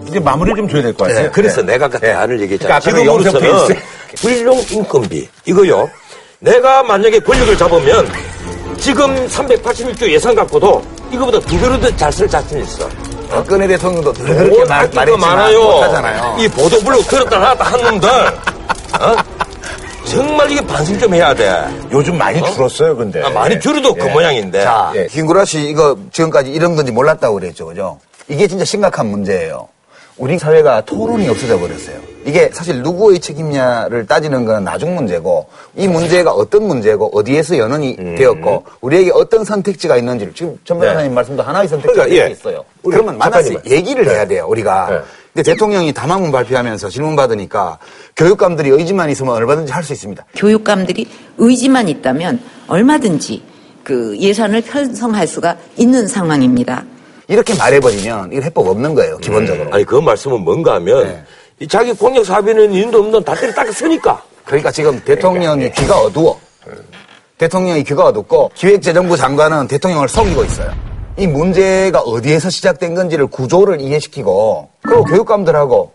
이제 마무리를 좀 줘야 될 것 같아요. 예, 그래서 예. 내가 아까 대안을 얘기했잖아. 그러니까 아까 그 지금으로서는 영상 불용 인건비 이거요. 내가 만약에 권력을 잡으면 지금 386조 예산 갖고도 이거보다 두 배로 더잘 쓸 자신 있어. 박근혜 대통령도 늘 그렇게 뭘 말, 말했지만 많아요. 못하잖아요. 이 보도블록 들었다 놨다 한 놈들. 어? 정말 이게 반성 좀 해야 돼. 요즘 많이 줄었어요, 근데. 아, 많이 줄여도 그 모양인데. 자, 예. 김구라 씨 이거 지금까지 이런 건지 몰랐다고 그랬죠, 그죠? 이게 진짜 심각한 문제예요. 우리 사회가 토론이 없어져 버렸어요. 이게 사실 누구의 책임냐를 따지는 건 나중 문제고 이 문제가 어떤 문제고 어디에서 연원이 음. 되었고 우리에게 어떤 선택지가 있는지를 지금 전 변호사님 말씀도 하나의 선택지가 그러니까, 예. 있어요. 그러면 만나서. 얘기를 해야 돼요, 우리가. 네. 근데 대통령이 담화문 발표하면서 질문 받으니까 교육감들이 의지만 있으면 얼마든지 할 수 있습니다. 교육감들이 의지만 있다면 얼마든지 그 예산을 편성할 수가 있는 상황입니다. 이렇게 말해버리면 이거 해법 없는 거예요, 기본적으로. 아니 그 말씀은 뭔가 하면 네. 이 자기 공약 사업에는 인도 없는 다리를 딱 서니까. 그러니까 지금 대통령이 귀가 어두워. 대통령이 귀가 어둡고 기획재정부 장관은 대통령을 속이고 있어요. 이 문제가 어디에서 시작된 건지를 구조를 이해시키고 그리고 교육감들하고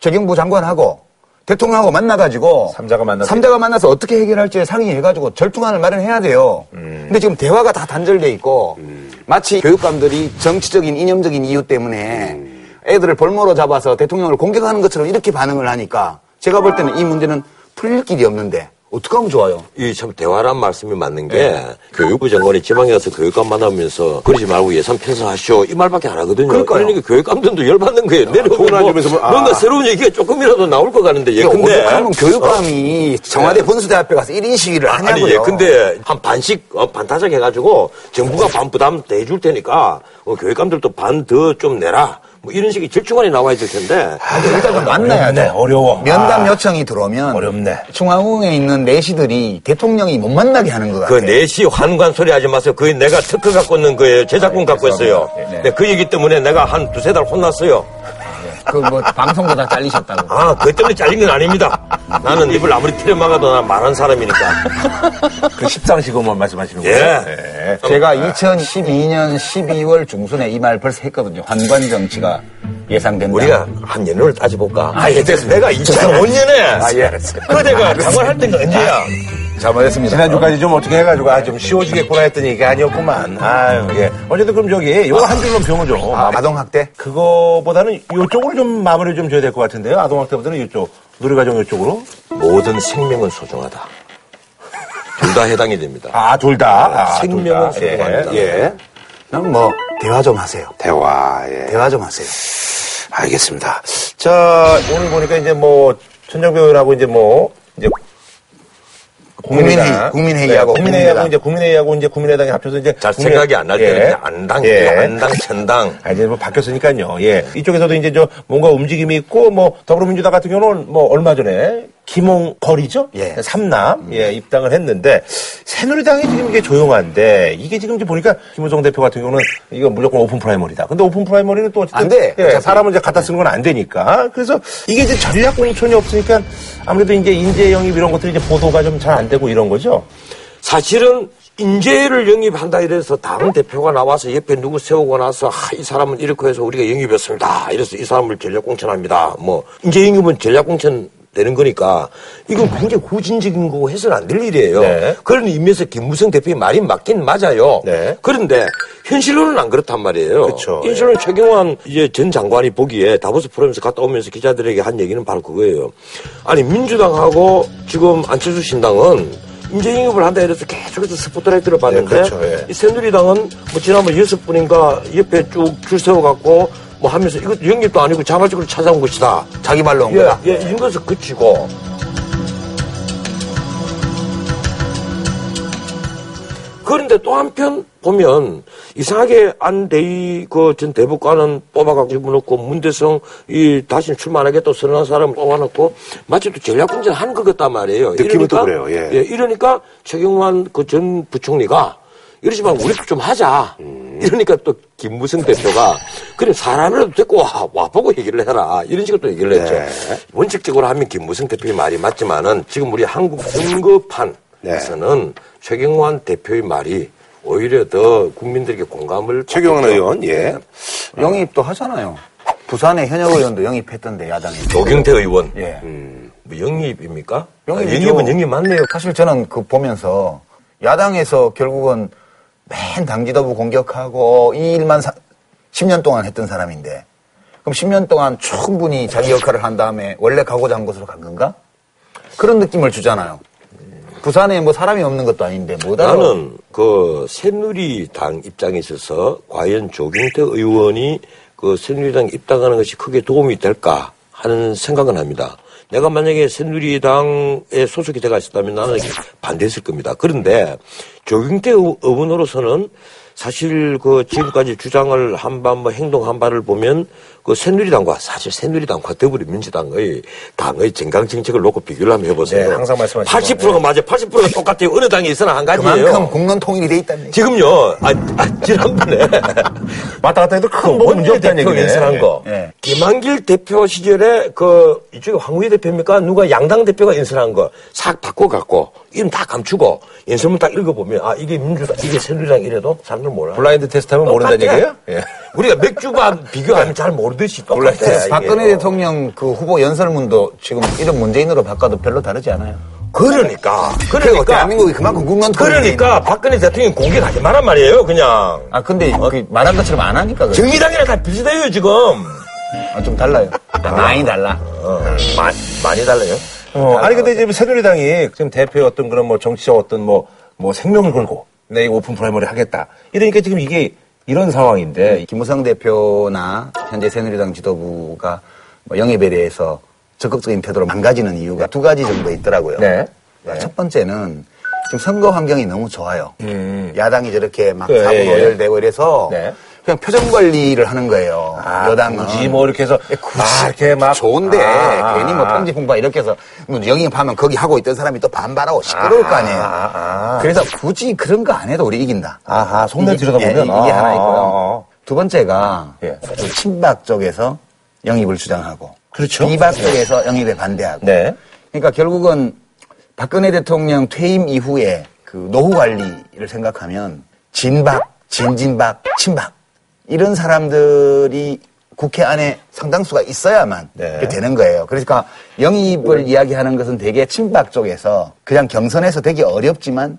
재경부 장관하고 대통령하고 만나가지고 삼자가 만나서 삼자가 만나서 어떻게 해결할지 상의해가지고 절충안을 마련해야 돼요. 근데 지금 대화가 다 단절돼 있고 마치 교육감들이 정치적인 이념적인 이유 때문에 애들을 볼모로 잡아서 대통령을 공격하는 것처럼 이렇게 반응을 하니까 제가 볼 때는 이 문제는 풀릴 길이 없는데 어떻게 하면 좋아요? 이 참 대화란 말씀이 맞는 게 교육부 장관이 지방에 가서 교육감 만나면서 그러지 말고 예산 편성하시오 이 말밖에 안 하거든요. 그러니까요. 러니까 교육감들도 열받는 거예요. 내려오면 좋은 뭐 뭐, 아. 뭔가 새로운 얘기가 조금이라도 나올 것 같은데 예, 근데 어떻게 하면 교육감이 청와대 분수대 앞에 가서 1인 시위를 하냐고요. 아니 예, 근데 한 반씩 어, 반타작 해가지고 정부가 반 부담 대줄 테니까 어, 교육감들도 반 더 좀 내라. 뭐 이런 식의 절충안이 나와야 될 텐데. 일단 좀 만나야 돼. 어렵네, 어려워. 면담 아. 요청이 들어오면 어렵네. 중앙흥에 있는 내시들이 대통령이 못 만나게 하는 것그 같아요. 내시 환관 소리 하지 마세요. 그게 내가 특허 갖고 있는 거예요. 제작권 갖고 있어요. 네. 네, 그 얘기 때문에 내가 한 두세 달 혼났어요. 그 뭐 방송보다 잘리셨다고. 아, 그것 때문에 잘린 건 아닙니다. 나는 입을 아무리 틀어 막아도 난 말하는 사람이니까. 그 십상시고만 말씀하시는 예. 거예요? 네. 제가 2012년 12월 중순에 이 말 벌써 했거든요. 환관 정치가 예상된다. 우리가 한 연을 따져볼까? 아, 예, 됐어. 내가 2005년에. 아, 예. 그대가 장관할 때가 언제야? 잘못했습니다. 지난주까지 좀 어떻게 해가지고 아 좀 쉬워지겠구나 했더니 이게 아니었구만. 아유 예. 어쨌든 그럼 저기 요거 한 줄로 병을 좀. 아, 아동학대? 그거보다는 요쪽으로 좀 마무리 좀 줘야 될 것 같은데요. 아동학대보다는 이쪽 노래가정 이쪽으로. 모든 생명은 소중하다. 둘 다 해당이 됩니다. 아 둘 다. 아, 생명은 둘 다. 소중합니다. 예. 예. 그럼 뭐 대화 좀 하세요. 대화. 예. 대화 좀 하세요. 알겠습니다. 자 오늘 보니까 이제 뭐 천정배 의원하고 이제 뭐 이제 국민회의, 국민회의하고 네, 국민회의하고. 이제 국민회의하고 이제 국민의당이 합쳐서 이제 잘 국민회- 생각이 안 날 때는 예. 그냥 안당, 예. 안당, 천당. 아, 이제 뭐 바뀌었으니까요. 예. 이쪽에서도 이제 저 뭔가 움직임이 있고 뭐 더불어민주당 같은 경우는 뭐 얼마 전에 김홍 거리죠? 예. 삼남 예, 입당을 했는데 새누리당이 지금 이게 조용한데 이게 지금 보니까 김무성 대표 같은 경우는 이거 무조건 오픈 프라이머리다. 근데 오픈 프라이머리는 또 어쨌든 안 돼. 예. 사람을 이제 갖다 쓰는 건 안 되니까. 그래서 이게 이제 전략 공천이 없으니까 아무래도 이제 인재 영입 이런 것들이 이제 보도가 좀 잘 안 되고 이런 거죠. 사실은 인재를 영입한다 이래서 당 대표가 나와서 옆에 누구 세우고 나서 아, 이 사람은 이렇게 해서 우리가 영입했습니다. 이래서 이 사람을 전략 공천합니다. 뭐 인재 영입은 전략 공천 되는 거니까 이건 굉장히 후진적인 거고 해서는 안 될 일이에요. 네. 그런 의미에서 김무성 대표의 말이 맞긴 맞아요. 네. 그런데 현실로는 안 그렇단 말이에요. 그쵸. 현실로는 최경환 이제 전 장관이 보기에 다보스 포럼에서 갔다 오면서 기자들에게 한 얘기는 바로 그거예요. 아니 민주당하고 지금 안철수 신당은 인재 영입을 한다 이래서 계속해서 스포트라이트를 받는데 네, 그렇죠, 예. 이 새누리당은 뭐 지난번 여섯 분인가 옆에 쭉 줄 세워갖고 뭐 하면서 이거 영입도 아니고 자발적으로 찾아온 것이다. 자기 말로 온 예, 거다. 예, 이런 것을 그치고 그런데 또 한편 보면 이상하게 안대희 그 전 대법관은 뽑아가지고 집어넣고 문대성 이 다시 출마하겠다 선언한 사람을 뽑아놓고 마치 또 전략공천 하는 것 같단 말이에요. 느낌은 또 그래요, 예. 이러니까 최경환 그 전 부총리가 이러지만 우리도 좀 하자. 음. 이러니까 또 김무성 대표가 그래 사람이라도 데리고 와, 와보고 얘기를 해라. 이런 식으로 또 얘기를 했죠. 네. 원칙적으로 하면 김무성 대표의 말이 맞지만은 지금 우리 한국 선거판에서는 최경환 대표의 말이 오히려 더 국민들에게 공감을 최경환. 의원, 예. 영입도 하잖아요. 부산의 현역 의원도 영입했던데 야당이. 조경태 의원. 예. 음, 뭐 영입입니까? 영입이죠. 아, 영입은 영입 맞네요. 사실 저는 그 보면서 야당에서 결국은 맨 당지도부 공격하고 이 일만 사- 10년 동안 했던 사람인데 그럼 10년 동안 충분히 자기 역할을 한 다음에 원래 가고자 한 곳으로 간 건가? 그런 느낌을 주잖아요. 부산에 뭐 사람이 없는 것도 아닌데 뭐다 나는 그 새누리당 입장에 있어서 과연 조경태 의원이 그 새누리당 입당하는 것이 크게 도움이 될까 하는 생각은 합니다. 내가 만약에 새누리당에 소속이 돼가 있었다면 나는 반대했을 겁니다. 그런데 조경태 의- 의원으로서는 사실 그 지금까지 주장을 한 바, 뭐 행동 한 바를 보면 그 새누리당과 사실 새누리당과 더불어민주당의 당의 정강 정책을 놓고 비교를 한번 해보세요. 네, 항상 말씀하시는 80%가 맞아요. 80%가 똑같아요. 어느 당에 있으나 한 가지예요. 그만큼 국론 통일이 돼 있다는 얘기. 지금요, 아, 아, 지난번에. 왔다 갔다 해도 큰 뭐 문제 없다는 얘기네. 인선한 거. 예. 김한길 대표 시절에 그, 이쪽에 황우희 대표입니까? 누가 양당 대표가 인선한 거 싹 바꿔갖고, 이름 다 감추고, 인선문 딱 읽어보면, 아, 이게 민주당, 이게 새누리당 이래도 사람들 몰라. 블라인드 테스트 하면 모른다는. 얘기예요? 예. 우리가 맥주가 비교하면 잘 모르듯이 똑같아. 이게. 박근혜 대통령 그 후보 연설문도 지금 이런 문재인으로 바꿔도 별로 다르지 않아요. 그러니까. 그러니까. 대한민국이 그만큼 통일이 그러니까 박근혜 대통령 공격하지 말란 말이에요, 그냥. 아 근데 그 말한 것처럼 안 하니까 그래. 정의당이랑 다 비슷해요, 지금. 아, 좀 달라요. 많이 달라. 어, 마, 많이 달라요. 어, 아니 근데 지금 새누리당이 지금 대표의 어떤 그런 뭐 정치적 어떤 뭐, 뭐 생명을 걸고 내 이 오픈 프라이머리 하겠다. 이러니까 지금 이게 이런 상황인데 김무성 대표나 현재 새누리당 지도부가 뭐 영입에 대해서 적극적인 태도로 망가지는 이유가 두 가지 정도 있더라고요. 네. 첫 번째는 지금 선거 환경이 너무 좋아요. 음. 야당이 저렇게 막 네, 사고 예, 예. 분열되고 이래서 네. 그냥 표정 관리를 하는 거예요. 아, 여당은 굳이 뭐 이렇게 해서 예, 굳이 아, 이렇게 막 좋은데 아, 괜히 뭐 아, 통지 풍파 이렇게 해서 뭐 영입하면 거기 하고 있던 사람이 또 반발하고 시끄러울 거 아니에요. 아, 아. 그래서 굳이 그런 거 안 해도 우리 이긴다. 아하, 속내 들여다보면 예, 이게 아, 하나 있고요. 아, 아. 두 번째가 예. 그 친박 쪽에서 영입을 주장하고 그렇죠. 비박 쪽에서 영입에 반대하고 네. 그러니까 결국은 박근혜 대통령 퇴임 이후에 그 노후 관리를 생각하면 진박, 진진박, 친박 이런 사람들이 국회 안에 상당수가 있어야만 네. 되는 거예요. 그러니까 영입을 이야기하는 것은 대개 친박 쪽에서 그냥 경선에서 되게 어렵지만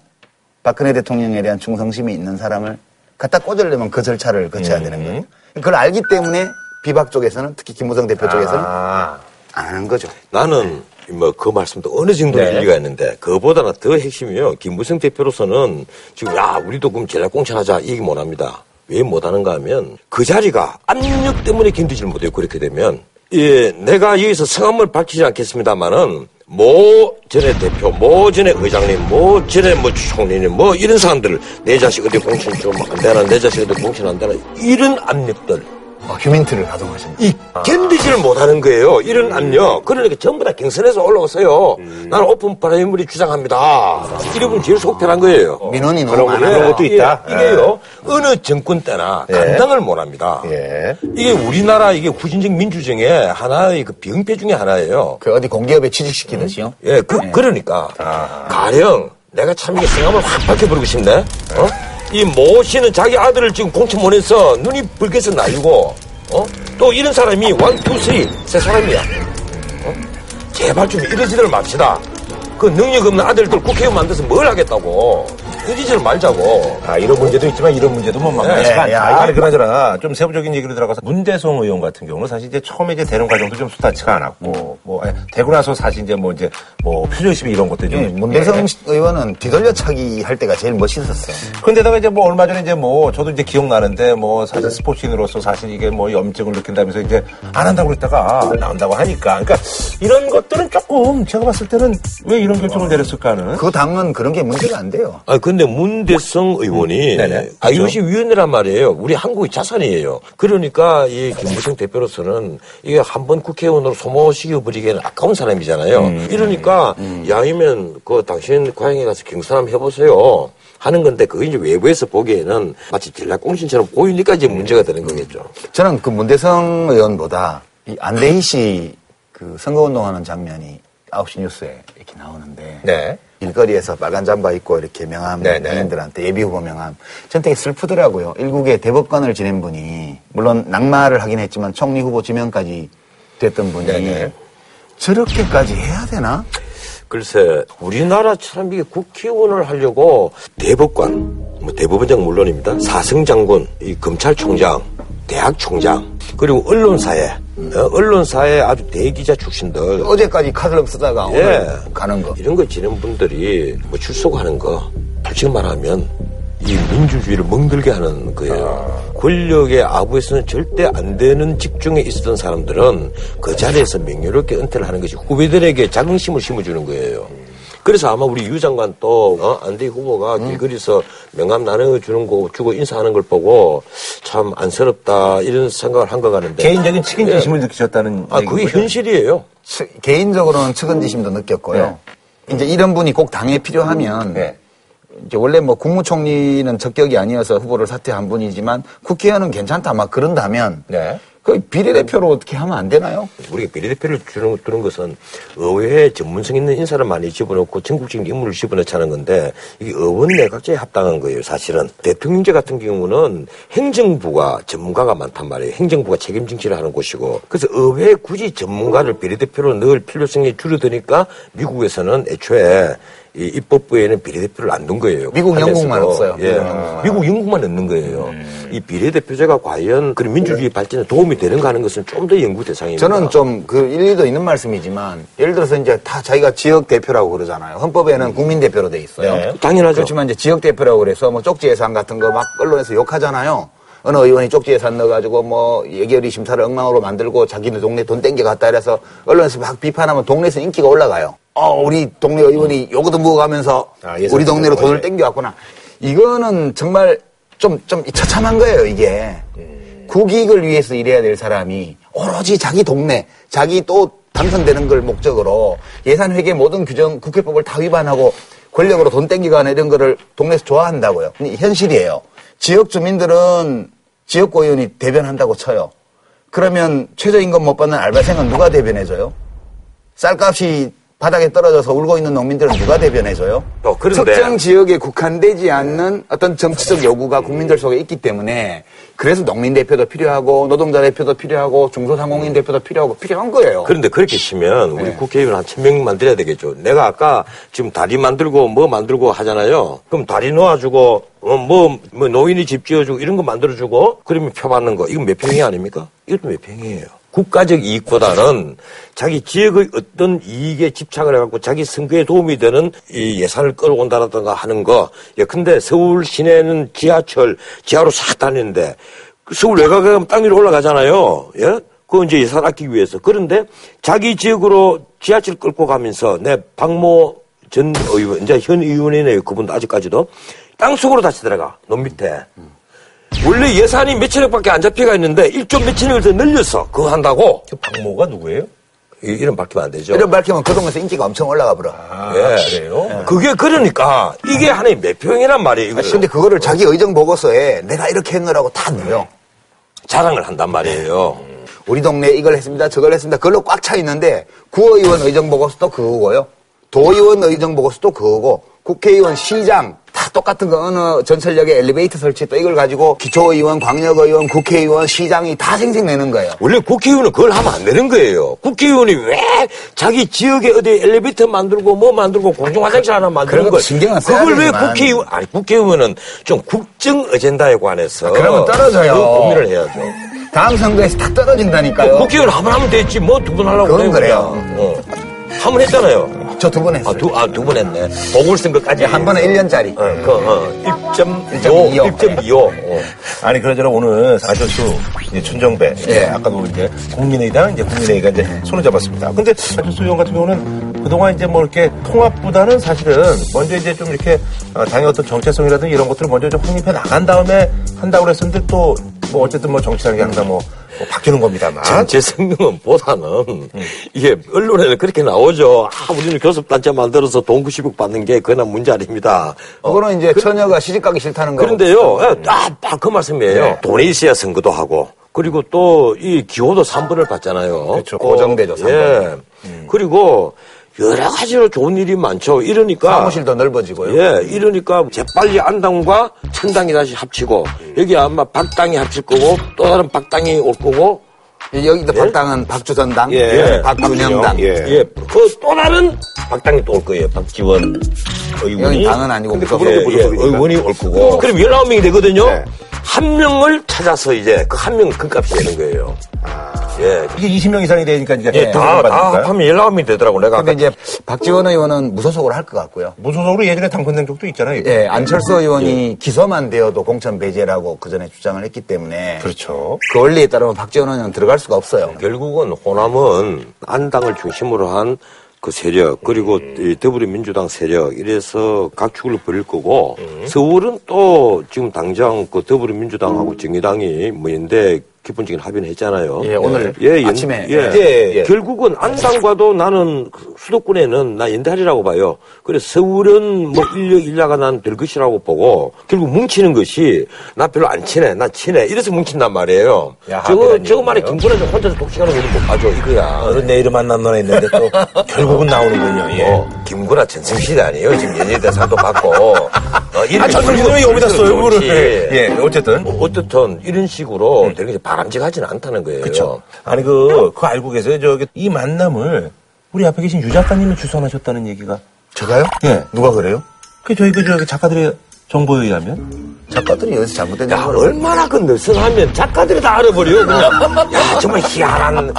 박근혜 대통령에 대한 충성심이 있는 사람을 갖다 꽂으려면 그 절차를 거쳐야 되는 거예요. 그걸 알기 때문에 비박 쪽에서는 특히 김무성 대표 쪽에서는 아, 안 하는 거죠. 나는 뭐 그 말씀도 어느 정도 네. 일리가 있는데 그보다는 더 핵심이요. 김무성 대표로서는 지금 야 우리도 그럼 전략 공천하자 이 얘기 못 합니다. 왜 못하는가 하면 그 자리가 압력 때문에 견디질 못해요. 그렇게 되면 예 내가 여기서 성함을 밝히지 않겠습니다만은 모 전에 대표, 모 전에 의장님, 모 전에 뭐 총리님, 뭐 이런 사람들 내 자식 어디 공천 좀안 되나, 내 자식 어디 공천 안 되나 이런 압력들 어, 휴민트를 가동하십니다. 이 견디지를 못하는 거예요. 이런 압력. 그러니까 전부 다 경선에서 올라오세요. 나는 오픈 프라이머리 주장합니다. 이러면 제일 속편한 거예요. 민원이 너무 그런, 많아요. 그런 것도 있다. 예, 이게요. 어느 정권 때나 예. 감당을 못합니다. 예. 이게 우리나라 이게 후진적 민주정의 하나의 그 병폐 중에 하나예요. 그 어디 공기업에 취직시키듯이요. 예, 그, 그러니까. 가령, 내가 참 이게 성함을 확 밝혀버리고 싶네? 어? 이 모 씨는 자기 아들을 지금 공천 보내서 눈이 벌게서 난리고, 어? 또 이런 사람이 one, two, three, 세 사람이야. 어? 제발 좀 이러지들 맙시다. 그 능력 없는 아들들 국회의원 만들어서 뭘 하겠다고. 이러지를 말자고. 아, 이런 문제도 있지만 이런 문제도 뭐 만만치가 예, 않다. 야. 아니, 그나저나 좀 세부적인 얘기로 들어가서 문대성 의원 같은 경우는 사실 이제 처음에 이제 되는 과정도 좀 수다치가 않았고, 뭐, 예, 되고 나서 사실 이제 뭐 이제 뭐 표정심이 이런 것도 좀. 예, 문대성 예. 의원은 뒤돌려차기 할 때가 제일 멋있었어요. 그런데다가 이제 뭐 얼마 전에 이제 뭐 저도 이제 기억나는데 뭐 사실 스포츠인으로서 사실 이게 뭐 염증을 느낀다면서 이제 안 한다고 그랬다가 나온다고 하니까. 그러니까 이런 것들은 조금 제가 봤을 때는 왜 이런 결정을 내렸을까는. 그 당은 그런 게 문제가 안 돼요. 아, 근데 문대성 의원이 네네. IOC 위원이란 말이에요. 우리 한국의 자산이에요. 그러니까 이 김무성 대표로서는 이게 한 번 국회의원으로 소모시켜 버리기에는 아까운 사람이잖아요. 이러니까 야이면 그 당신 고향에 가서 경선 한번 해보세요. 하는 건데 그게 이제 외부에서 보기에는 마치 전략공신처럼 보이니까 이제 문제가 되는 거겠죠. 저는 그 문대성 의원보다 이 안대희 씨 그 선거운동하는 장면이 9시 뉴스에 이렇게 나오는데 네. 일거리에서 빨간 잠바 입고 이렇게 명함 네네. 국민들한테 예비 후보 명함 전 되게 슬프더라고요. 일국의 대법관을 지낸 분이 물론 낙마를 하긴 했지만 총리 후보 지명까지 됐던 분이 네네. 저렇게까지 해야 되나? 글쎄 우리나라처럼 이게 국회의원을 하려고 대법관, 뭐 대법원장 물론입니다. 사성장군, 이 검찰총장, 대학 총장 그리고 언론사에 어, 언론사에 아주 대기자 출신들 어제까지 카드를 쓰다가 예. 오늘 가는 거. 이런 거 지는 분들이 뭐 출석하는 거 솔직히 말하면 이 민주주의를 멍들게 하는 거예요. 권력의 아부에서는 절대 안 되는 직중에 있었던 사람들은 그 자리에서 명예롭게 은퇴를 하는 것이 후배들에게 자긍심을 심어주는 거예요. 그래서 아마 우리 유 장관 또 어? 안대희 후보가 길거리에서 명함 나눠 주는 거 주고 인사하는 걸 보고 참 안쓰럽다 이런 생각을 한 것 같은데 개인적인 책임지심을 느끼셨다는. 아 그게? 현실이에요. 치- 개인적으로는 측은지심도 느꼈고요. 이제 이런 분이 꼭 당에 필요하면 네. 이제 원래 뭐 국무총리는 적격이 아니어서 후보를 사퇴한 분이지만 국회의원은 괜찮다 막 그런다면 네. 그 비례대표로 어떻게 하면 안 되나요? 우리가 비례대표를 주는, 두는 것은 의회에 전문성 있는 인사를 많이 집어넣고 전국적인 인물을 집어넣자는 건데 이게 의원 내각제에 합당한 거예요, 사실은. 대통령제 같은 경우는 행정부가 전문가가 많단 말이에요. 행정부가 책임 정치를 하는 곳이고. 그래서 의회에 굳이 전문가를 비례대표로 넣을 필요성이 줄어드니까 미국에서는 애초에 이 입법부에는 비례대표를 안 둔 거예요. 미국. 영국만 없어요. 예. 미국, 영국만. 미국, 영국만 넣는 거예요. 이 비례대표제가 과연 그런 민주주의 발전에 도움이 되는가 하는 것은 좀 더 연구 대상입니다. 저는 좀 그 일리도 있는 말씀이지만 예를 들어서 이제 다 자기가 지역 대표라고 그러잖아요. 헌법에는 국민 대표로 돼 있어요. 네. 당연하죠. 그렇지만 이제 지역 대표라고 그래서 뭐 쪽지 예산 같은 거 막 언론에서 욕하잖아요. 어느 의원이 쪽지 예산 넣어가지고 뭐 예결위 심사를 엉망으로 만들고 자기네 동네 돈 땡겨 갔다 이래서 언론에서 막 비판하면 동네에서 인기가 올라가요. 어, 우리 동네 의원이 요거도 먹어가면서 아, 우리 동네로 때문에. 돈을 땡겨왔구나. 이거는 정말 좀, 좀 처참한 거예요, 이게. 국익을 위해서 일해야 될 사람이 오로지 자기 동네, 자기 또 당선되는 걸 목적으로 예산회계 모든 규정, 국회법을 다 위반하고 권력으로 돈 땡기거나 이런 거를 동네에서 좋아한다고요. 현실이에요. 지역 주민들은 지역고의원이 대변한다고 쳐요. 그러면 최저임금 못 받는 알바생은 누가 대변해줘요? 쌀값이 바닥에 떨어져서 울고 있는 농민들은 누가 대변해줘요? 어, 그런데- 특정 지역에 국한되지 않는 어떤 정치적 요구가 국민들 속에 있기 때문에 그래서 농민 대표도 필요하고 노동자 대표도 필요하고 중소상공인 대표도 필요하고 필요한 거예요. 그런데 그렇게 치면 우리 네. 국회의원 한 천 명 만들어야 되겠죠. 내가 아까 지금 다리 만들고 뭐 만들고 하잖아요. 그럼 다리 놓아주고 어, 뭐, 뭐 노인이 집 지어주고 이런 거 만들어주고 그러면 표 받는 거 이건 몇 평이 아닙니까? 이것도 몇 평이에요. 국가적 이익보다는 자기 지역의 어떤 이익에 집착을 해갖고 자기 선거에 도움이 되는 이 예산을 끌어온다라든가 하는 거. 예, 근데 서울 시내는 지하철, 지하로 싹 다니는데 그 서울 외곽에 가면 땅 위로 올라가잖아요. 예? 그거 이제 예산 아끼기 위해서. 그런데 자기 지역으로 지하철 끌고 가면서 내 박모 전 의원, 이제 현 의원이네요. 그분도 아직까지도. 땅 속으로 다시 들어가. 논 밑에. 원래 예산이 몇천억밖에 안 잡혀가 있는데 1조 몇천억을 더 늘려서 그거 한다고. 그 박모가 누구예요? 이- 이름 밝히면 안 되죠. 이런 밝히면 그동안에서 인기가 엄청 올라가 버려. 아, 예. 그래요? 그게 그러니까 이게 하나의 몇 평이란 말이에요. 이거 근데 그거를 자기 의정 보고서에 내가 이렇게 했노라고 다 넣어요. 자랑을 한단 말이에요. 우리 동네에 이걸 했습니다, 저걸 했습니다. 그걸로 꽉 차 있는데 구의원 의정 보고서도 그거고요. 도의원 의정 보고서도 그거고 국회의원, 시장 다 똑같은 거 어느 전철역에 엘리베이터 설치했다 이걸 가지고 기초의원, 광역의원, 국회의원, 시장이 다 생색내는 거예요. 원래 국회의원은 그걸 하면 안 되는 거예요. 국회의원이 왜 자기 지역에 어디 엘리베이터 만들고 뭐 만들고 공중 화장실 하나 만드는 그런 걸거 신경은 써야 그걸 왜 되지만. 국회의원 아니 국회의원은 좀 국정 어젠다에 관해서 아, 그러면 떨어져요. 그 고민을 해야죠. 다음 선거에서 다 떨어진다니까요. 국회의원 한번 하면 됐지 뭐 두 번 하려고 그래요. 그냥. 어. 한 번 했잖아요. 저 두 번 했어요. 아, 두, 아, 두 번 했네. 보궐선 거까지. 한 번에 1년짜리. 어, 그, 어, 1.25. 1.25. 1.25. 어. 아니 그러저나 오늘 안철수 이제 춘정배 예. 예. 아까도 이제 국민의당 이제 국민의가 이제 손을 잡았습니다. 근데 안철수 의원 같은 경우는 그동안 이제 뭐 이렇게 통합보다는 사실은 먼저 이제 좀 이렇게 어, 당의 어떤 정체성이라든지 이런 것들을 먼저 좀 확립해 나간 다음에 한다고 그랬었는데 또 뭐 어쨌든 뭐 정치라는 게 항상 뭐, 뭐 바뀌는 겁니다만. 전체 성능은 보다는 이게 언론에는 그렇게 나오죠. 아, 우리는 교섭단체 만들어서 돈 90억 받는 게 그나 문제 아닙니다. 어, 그거는 이제 처녀가 시집 가기 싫다는 거. 그런데요, 예, 아, 딱그 말씀이에요. 네. 돈이 있어야 선거도 하고, 그리고 또 이 기호도 3번을 받잖아요. 그렇죠. 고정되죠, 3번. 예. 그리고 여러 가지로 좋은 일이 많죠. 이러니까. 사무실도 넓어지고요. 예, 이러니까 재빨리 안당과 천당이 다시 합치고, 여기 아마 박당이 합칠 거고, 또 다른 박당이 올 거고, 여기도 박당은 박주선당, 예, 박균영당. 예. 예. 그또 다른 박당이 또 올 거예요. 박지원 의원이. 당은 아니고. 그거는 예, 예, 의원이 올 거고. 그럼 19 명이 되거든요. 한 명을 찾아서 이제 그 한 명 금값이 되는 거예요. 예. 이게 20명 이상이 되니까 이제 예, 다, 다. 합하면 19명이 되더라고, 내가. 근데 이제 박지원 의원은 무소속으로 할 것 같고요. 무소속으로 예전에 당선된 적도 있잖아요. 이거. 예, 안철수 의원이 기소만 되어도 공천 배제라고 그 전에 주장을 했기 때문에 그렇죠. 그 원리에 따르면 박지원 의원은 들어갈 수가 없어요. 결국은 호남은 안당을 중심으로 한 그 세력 그리고 이 더불어민주당 세력 이래서 각축을 벌일 거고 서울은 또 지금 당장 그 더불어민주당하고 정의당이 뭐 연대 기본적인 합의는 했잖아요. 예, 오늘 연- 아침에. 예. 예, 예. 결국은 안당과도 나는 그 수도권에는 나 연대하리라고 봐요. 그래서 서울은 뭐 인력 일야가 난 될 것이라고 보고 결국 뭉치는 것이 나 별로 안 친해, 나 친해 이래서 뭉친단 말이에요. 야, 저거 저거 말에. 김건희 좀 혼자서 독식하는 거는 못 봐줘 이거야. 어른 내일은 만남노나 했는데 또 결국은 나오는군요. 예. 어, 김구라 전성시대 아니에요. 지금 연예대 상도 받고. 어, 아, 전성시대 왜 여기다 써요, 그거를. 예. 예, 어쨌든. 뭐 어떻든 이런 식으로 되게 이제 바람직하지는 않다는 거예요. 그렇죠. 아니 그 그거 알고 계세요? 저기 이 만남을 우리 앞에 계신 유 작가님이 주선하셨다는 얘기가. 제가요? 예. 누가 그래요? 그 저희 그 저기 작가들의 정보에 의하면 작가들이 여기서 잘못된 야, 얼마나 그 느슨하면 작가들이 다 알아버려, 그냥. 야, 정말 희한한,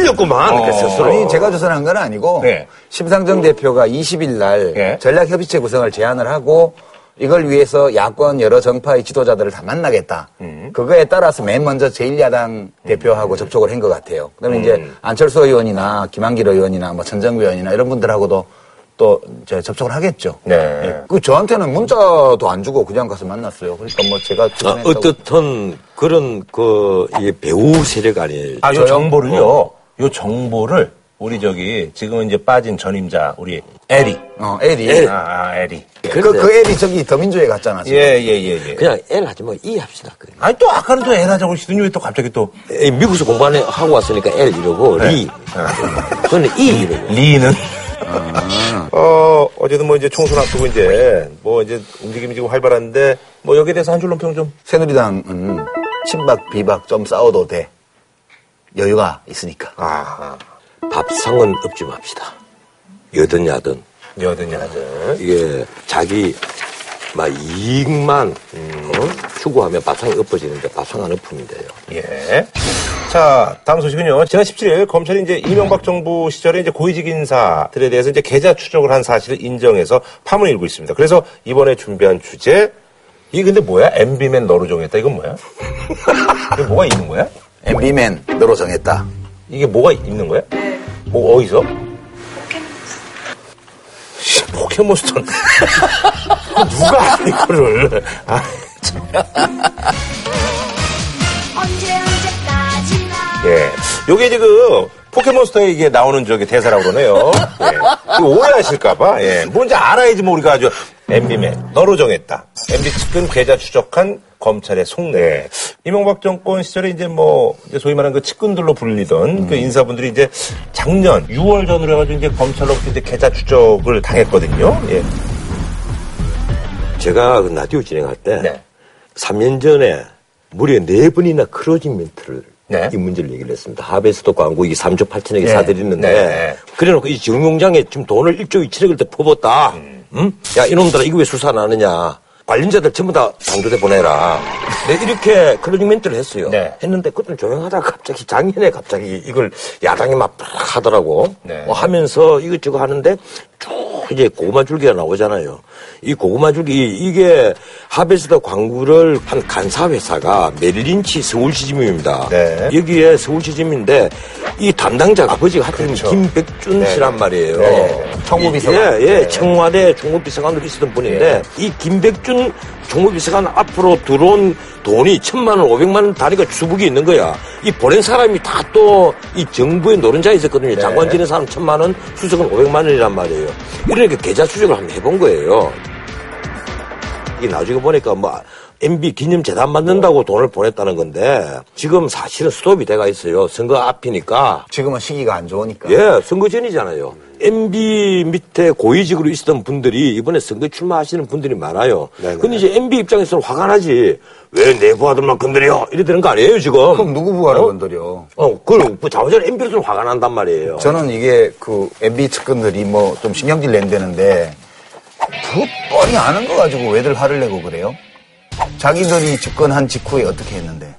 흘렸구만, 그 스스로. 아니 제가 조선한 건 아니고 네. 심상정 대표가 20일 날 예. 전략협의체 구성을 제안을 하고 이걸 위해서 야권 여러 정파의 지도자들을 다 만나겠다. 음. 그거에 따라서 맨 먼저 제1야당 대표하고 접촉을 한 것 같아요. 그다음에 음. 이제 안철수 의원이나 김한길 의원이나 뭐 천정구 의원이나 이런 분들하고도 또 이제 접촉을 하겠죠. 네. 예. 그 저한테는 문자도 안 주고 그냥 가서 만났어요. 그러니까 뭐 제가 아, 어떻든 그런 그, 이 배우 세력 아니에요. 아? 정보를요. 어. 요 정보를 우리 저기 지금은 이제 빠진 전임자 우리 에리. 어, 엘이 엘. 아, 아 에리. 그, 그 엘이 저기 더민주에 갔잖아. 지금. 예, 예, 예, 예. 그냥 L 하지 뭐 E 합시다. 그. 아니 또 아까는 또 에라 적으시더니 왜 또 갑자기 또 에, 미국에서 공부하고 왔으니까 L 이러고, 리. 저는 E 이러고. 리는 어, 어제도 뭐 이제 총선 앞두고 이제 뭐 이제 움직임이 지금 활발한데 뭐 여기에 대해서 한 줄로 평 좀. 새누리당은 친박, 비박 좀 싸워도 돼. 여유가 있으니까. 아, 밥상은 없지 맙시다. 여든 야든. 여든 야든. 이게 자기 막 이익만 어? 추구하면 밥상이 엎어지는데 밥상 안 엎으면 돼요. 예. 자, 다음 소식은요. 지난 17일 검찰이 이제 이명박 정부 시절에 이제 고위직 인사들에 대해서 이제 계좌 추적을 한 사실을 인정해서 파문을 일고 있습니다. 그래서 이번에 준비한 주제 이게 근데 뭐야? MB맨 너로 정했다. 이건 뭐야? 이게 뭐가 있는 거야? MB맨 너로 정했다. 이게 뭐가 있는 거야? 뭐 어디서? 씨, 포켓몬스터. 누가 알아, 이거를. 아, 참. 예. 요게 그 포켓몬스터에 이게 나오는 저기 대사라고 그러네요. 예. 오해하실까봐. 예. 뭔지 알아야지 뭐 우리가 아주 MB맨 너로 정했다. MB 측근 계좌 추적한 검찰의 속내. 이명박 정권 시절에 이제 뭐 이제 소위 말하는 그 측근들로 불리던 그 인사분들이 이제 작년 6월 전으로 해가지고 이제 검찰로부터 이제 계좌 추적을 당했거든요. 예. 제가 그 라디오 진행할 때 네. 3년 전에 무려 네번이나 closing 멘트를 네. 이 문제를 얘기를 했습니다. 하베스트 광구 이게 3조 8천억에 네. 사들이는데 네. 그래놓고 이 정유공장에 지금 돈을 1조 2천억을 더 퍼붓다. 응? 야 이놈들아 이거 왜 수사 안 하느냐. 관련자들 전부 다 단두대 보내라. 네, 이렇게 closing 멘트를 했어요. 네. 했는데 그때는 조용하다가 갑자기 작년에 갑자기 이걸 야당이 막 하더라고. 네. 뭐 하면서 이것저것 하는데 쭉 이제 고구마 줄기가 나오잖아요. 이 고구마 줄기 이게 하베스트 광고를 한 간사 회사가 메릴린치 서울시지점입니다. 네. 여기에 서울시지점인데 이 담당자가 아버지가 하여튼 그렇죠. 김백준 네. 씨란 말이에요. 네. 총무비서관. 예, 예, 네. 청와대 총무비서관으로 있었던 분인데 이 김백준 총무비서관 앞으로 들어온 돈이 천만 원, 오백만 원 단위가 수북이 있는 거야. 이 보낸 사람이 다 또 이 정부의 노른자에 있었거든요. 네. 장관 지낸 사람 천만 원, 수석은 오백만 원이란 말이에요. 이러니까 계좌 추적을 한번 해본 거예요. 이게 나중에 보니까 뭐 MB 기념 재단 만든다고 돈을 보냈다는 건데 지금 사실은 스톱이 돼가 있어요. 선거 앞이니까 지금은 시기가 안 좋으니까. 예, 선거 전이잖아요. MB 밑에 고위직으로 있었던 분들이 이번에 선거 출마하시는 분들이 많아요. 근데 이제 MB 입장에서는 화가 나지. 왜 내부 아들만 건드려? 이래 되는 거 아니에요, 지금? 그럼 누구 부하를 건드려? 어, 그럼 자원전 MB로서는 화가 난단 말이에요. 저는 이게 그 MB 측근들이 뭐 좀 신경질 낸다는데 그 뻔히 아는 거 가지고 왜들 화를 내고 그래요? 자기들이 집권한 직후에 어떻게 했는데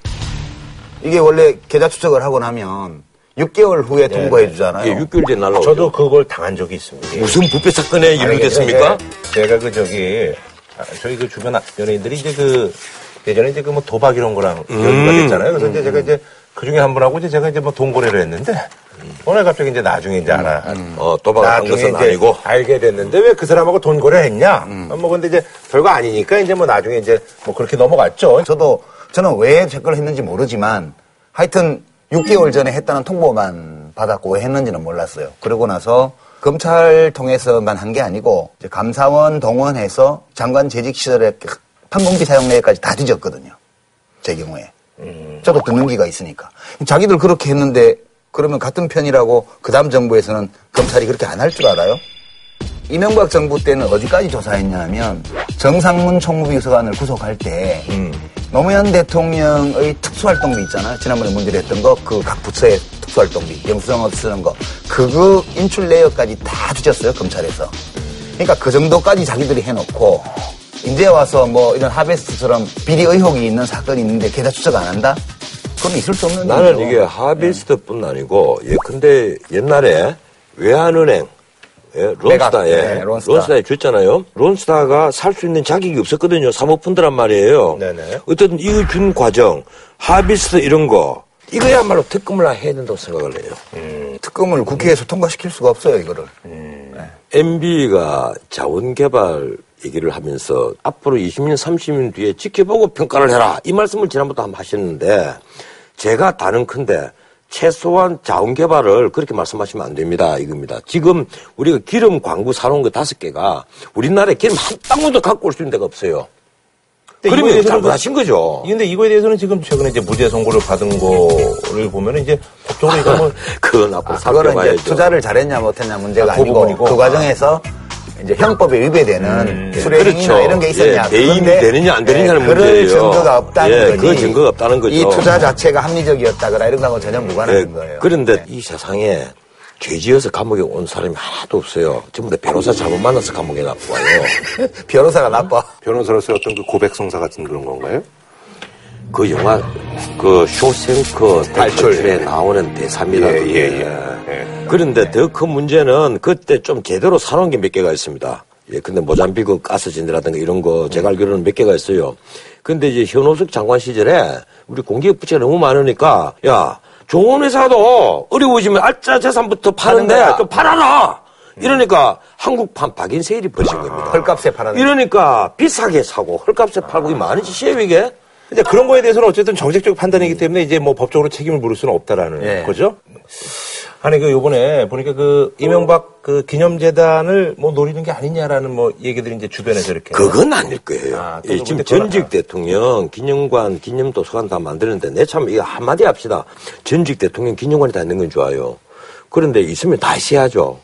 이게 원래 계좌 추적을 하고 나면 6개월 후에 통보해 주잖아요. 예, 6개월 뒤에 날라오죠. 저도 그걸 당한 적이 있습니다. 예. 무슨 부패 사건에 연루됐습니까? 근데 제가 그 저기 아, 저희 그 주변 연예인들이 이제 그 예전에 이제 그 뭐 도박 이런 거랑 음. 연루가 됐잖아요. 그래서 이제 제가 이제 그 중에 한 분하고 이제 제가 이제 뭐 동거래를 했는데 오늘 갑자기 이제 나중에 이제 알아. 어, 도박을 한 나중에 것은 이제 아니고. 알게 됐는데 왜 그 사람하고 돈 거래했냐? 뭐 근데 이제 별거 아니니까 이제 뭐 나중에 이제 뭐 그렇게 넘어갔죠. 저도 저는 왜 제걸 했는지 모르지만 하여튼 6개월 전에 했다는 통보만 받았고 왜 했는지는 몰랐어요. 그러고 나서 검찰 통해서만 한 게 아니고 이제 감사원 동원해서 장관 재직 시절에 판공비 사용 내역까지 다 뒤졌거든요. 제 경우에. 저도 듣는 기가 있으니까. 자기들 그렇게 했는데 그러면 같은 편이라고 그 다음 정부에서는 검찰이 그렇게 안 할 줄 알아요? 이명박 정부 때는 어디까지 조사했냐면 정상문 총무비서관을 구속할 때 노무현 대통령의 특수활동비 있잖아요. 지난번에 문제를 했던 거 그 각 부처의 특수활동비 영수증 쓰는 거 그거 인출 내역까지 다 뒤졌어요 검찰에서. 그러니까 그 정도까지 자기들이 해놓고 이제 와서 뭐 이런 하베스트처럼 비리 의혹이 있는 사건이 있는데 계좌 추적 안 한다? 그건 있을 수 없는 나는 일이죠. 이게 하베스트뿐 아니고 예컨대 옛날에 외환은행 예, 론스타에 네, 론스타. 론스타에 줬잖아요. 론스타가 살 수 있는 자격이 없었거든요. 사모펀드란 말이에요. 네네. 어쨌든 이거 준 과정, 하비스트 이런 거 이거야말로 특검을 해야 된다고 생각을 해요. 특검을 국회에서 통과시킬 수가 없어요 이거를. MB가 자원개발 얘기를 하면서 앞으로 20년, 30년 뒤에 지켜보고 평가를 해라. 이 말씀을 지난번부터 한번 하셨는데 제가 다른 큰데 최소한 자원 개발을 그렇게 말씀하시면 안 됩니다. 이겁니다. 지금 우리가 기름 광구 사놓은 거 다섯 개가 우리나라에 기름 한 방울도 갖고 올 수 있는 데가 없어요. 그러면 대해서는 잘못하신 거죠. 근데 이거에 대해서는 지금 최근에 이제 무죄 선고를 받은 거를 보면 이제 법적으로 이거 뭐 그건 앞으로 아, 그거는 이제. 투자를 잘했냐 못했냐 문제가 아, 그 아니고 부분이고. 그 과정에서 이제 형법에 위배되는 수령이나 그렇죠. 이런 게 있었냐. 예, 그런데, 되느냐 안 되느냐는 예, 그럴 문제예요. 증거가 없다는 예, 거니. 그 증거가 없다는 거죠. 이 투자 자체가 합리적이었다거나 이런 거하고 전혀 무관한 예, 거예요. 그런데 네. 이 세상에 죄지어서 감옥에 온 사람이 하나도 없어요. 전부 다 변호사 잘못 만나서 감옥에 나와요. 변호사가 나빠. 변호사로서 어떤 그 고백성사 같은 그런 건가요? 그 영화 그 쇼생크 탈출. 탈출에 나오는 대사입니다. 예, 그게. 예, 예. 그런데 더 큰 문제는 그때 좀 제대로 사놓은 게 몇 개가 있습니다. 예, 근데 모잠비크 가스진이라든가 이런 거 제가 알기로는 몇 개가 있어요. 근데 이제 현호석 장관 시절에 우리 공기업 부채가 너무 많으니까 야, 좋은 회사도 어려워지면 알짜 재산부터 파는데. 좀 팔아라! 이러니까 한국판 박인 세일이 벌어진 겁니다. 헐값에 팔아는 이러니까 비싸게 사고 헐값에 팔고 이 많은 짓이에요, 이게? 근데 그런 거에 대해서는 어쨌든 정책적 판단이기 때문에 이제 뭐 법적으로 책임을 물을 수는 없다라는 예. 거죠. 아니 그 요번에 보니까 그 이명박 그 기념재단을 뭐 노리는 게 아니냐라는 뭐 얘기들이 이제 주변에서 이렇게 그건 아닐 거예요. 아, 또 예, 지금 전직 아니야. 대통령 기념관, 기념도서관 다 만드는데 내 참 이거 한마디 합시다. 전직 대통령 기념관이 다 있는 건 좋아요. 그런데 있으면 다 있어야죠.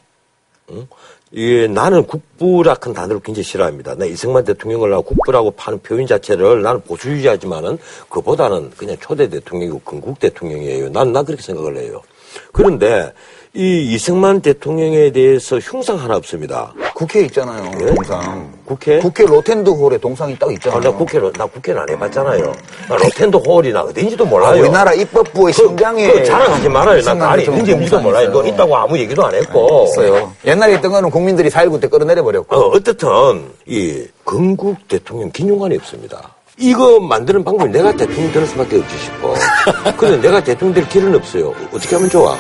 응? 이게 나는 국부라는 단어를 굉장히 싫어합니다. 나 이승만 대통령을 나 국부라고 파는 표현 자체를 나는 보수주의하지만은 그보다는 그냥 초대 대통령이고 건국 대통령이에요. 난, 나 그렇게 생각을 해요. 그런데 이 이승만 대통령에 대해서 흉상 하나 없습니다. 국회에 있잖아요. 예? 동상. 국회? 국회 로텐더 홀에 동상이 딱 있잖아요. 아, 나 국회를, 나 국회는 안 해봤잖아요. 나 로텐더 홀이나 어딘지도 아, 몰라요. 우리나라 입법부의 심장에 그 자랑하지 말아요. 나 이승만 아니, 대통령 언제 인지도 동상이 몰라요. 너 있어요. 있다고 아무 얘기도 안 했고. 있어요. 옛날에 있던 거는 국민들이 4.19 때 끌어내려 버렸고. 어, 어떻든, 이, 건국 대통령 기념관이 없습니다. 이거 만드는 방법이 내가 대통령 되는 수밖에 없지 싶어. 근데 내가 대통령 될 길은 없어요. 어떻게 하면 좋아?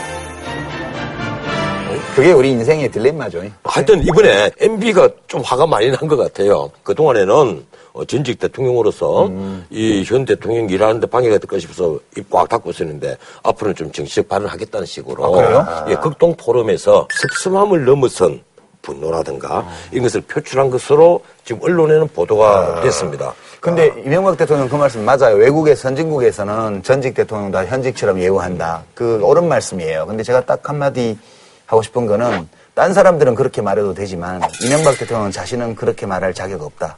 그게 우리 인생의 딜레마죠. 하여튼 이번에 MB가 좀 화가 많이 난 것 같아요. 그동안에는 어, 전직 대통령으로서 이현 대통령 일하는데 방해가 될까 싶어서 입 꽉 닫고 있었는데 앞으로는 좀 정치적 발언을 하겠다는 식으로. 그래요? 예, 극동 포럼에서 섭섭함을 넘어선 분노라든가 이런 것을 표출한 것으로 지금 언론에는 보도가 됐습니다. 근데 이명박 대통령 그 말씀 맞아요. 외국의 선진국에서는 전직 대통령 다 현직처럼 예우한다. 그 옳은 말씀이에요. 근데 제가 딱 한마디 하고 싶은 거는 딴 사람들은 그렇게 말해도 되지만 이명박 대통령 자신은 그렇게 말할 자격 없다.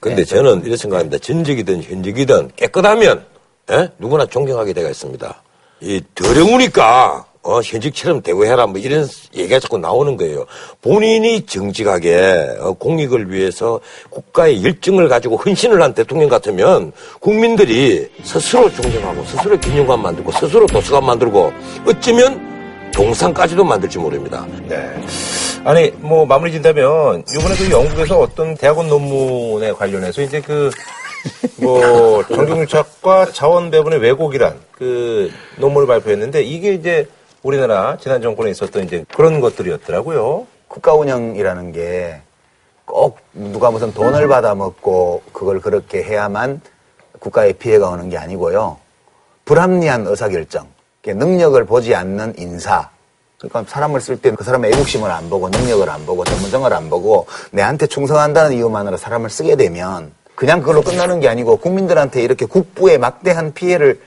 근데 저는 이렇게 생각합니다. 전직이든 현직이든 깨끗하면 예? 누구나 존경하게 되어 있습니다. 이 더러우니까 어, 현직처럼 대우해라 뭐 이런 얘기가 자꾸 나오는 거예요. 본인이 정직하게 어, 공익을 위해서 국가의 열정을 가지고 헌신을 한 대통령 같으면 국민들이 스스로 존경하고 스스로 기념관 만들고 스스로 도서관 만들고 어쩌면 동상까지도 만들지 모릅니다. 네. 아니, 뭐, 마무리 진다면, 이번에 그 영국에서 어떤 대학원 논문에 관련해서 이제 그, 뭐, 정경유착과 자원 배분의 왜곡이란 그 논문을 발표했는데, 이게 이제 우리나라 지난 정권에 있었던 이제 그런 것들이었더라고요. 국가 운영이라는 게 꼭 누가 무슨 돈을 받아 먹고 그걸 그렇게 해야만 국가에 피해가 오는 게 아니고요. 불합리한 의사결정, 능력을 보지 않는 인사. 그러니까 사람을 쓸때그 사람의 애국심을 안 보고 능력을 안 보고 전문성을 안 보고 내한테 충성한다는 이유만으로 사람을 쓰게 되면 그냥 그걸로 끝나는 게 아니고 국민들한테 이렇게 국부에 막대한 피해를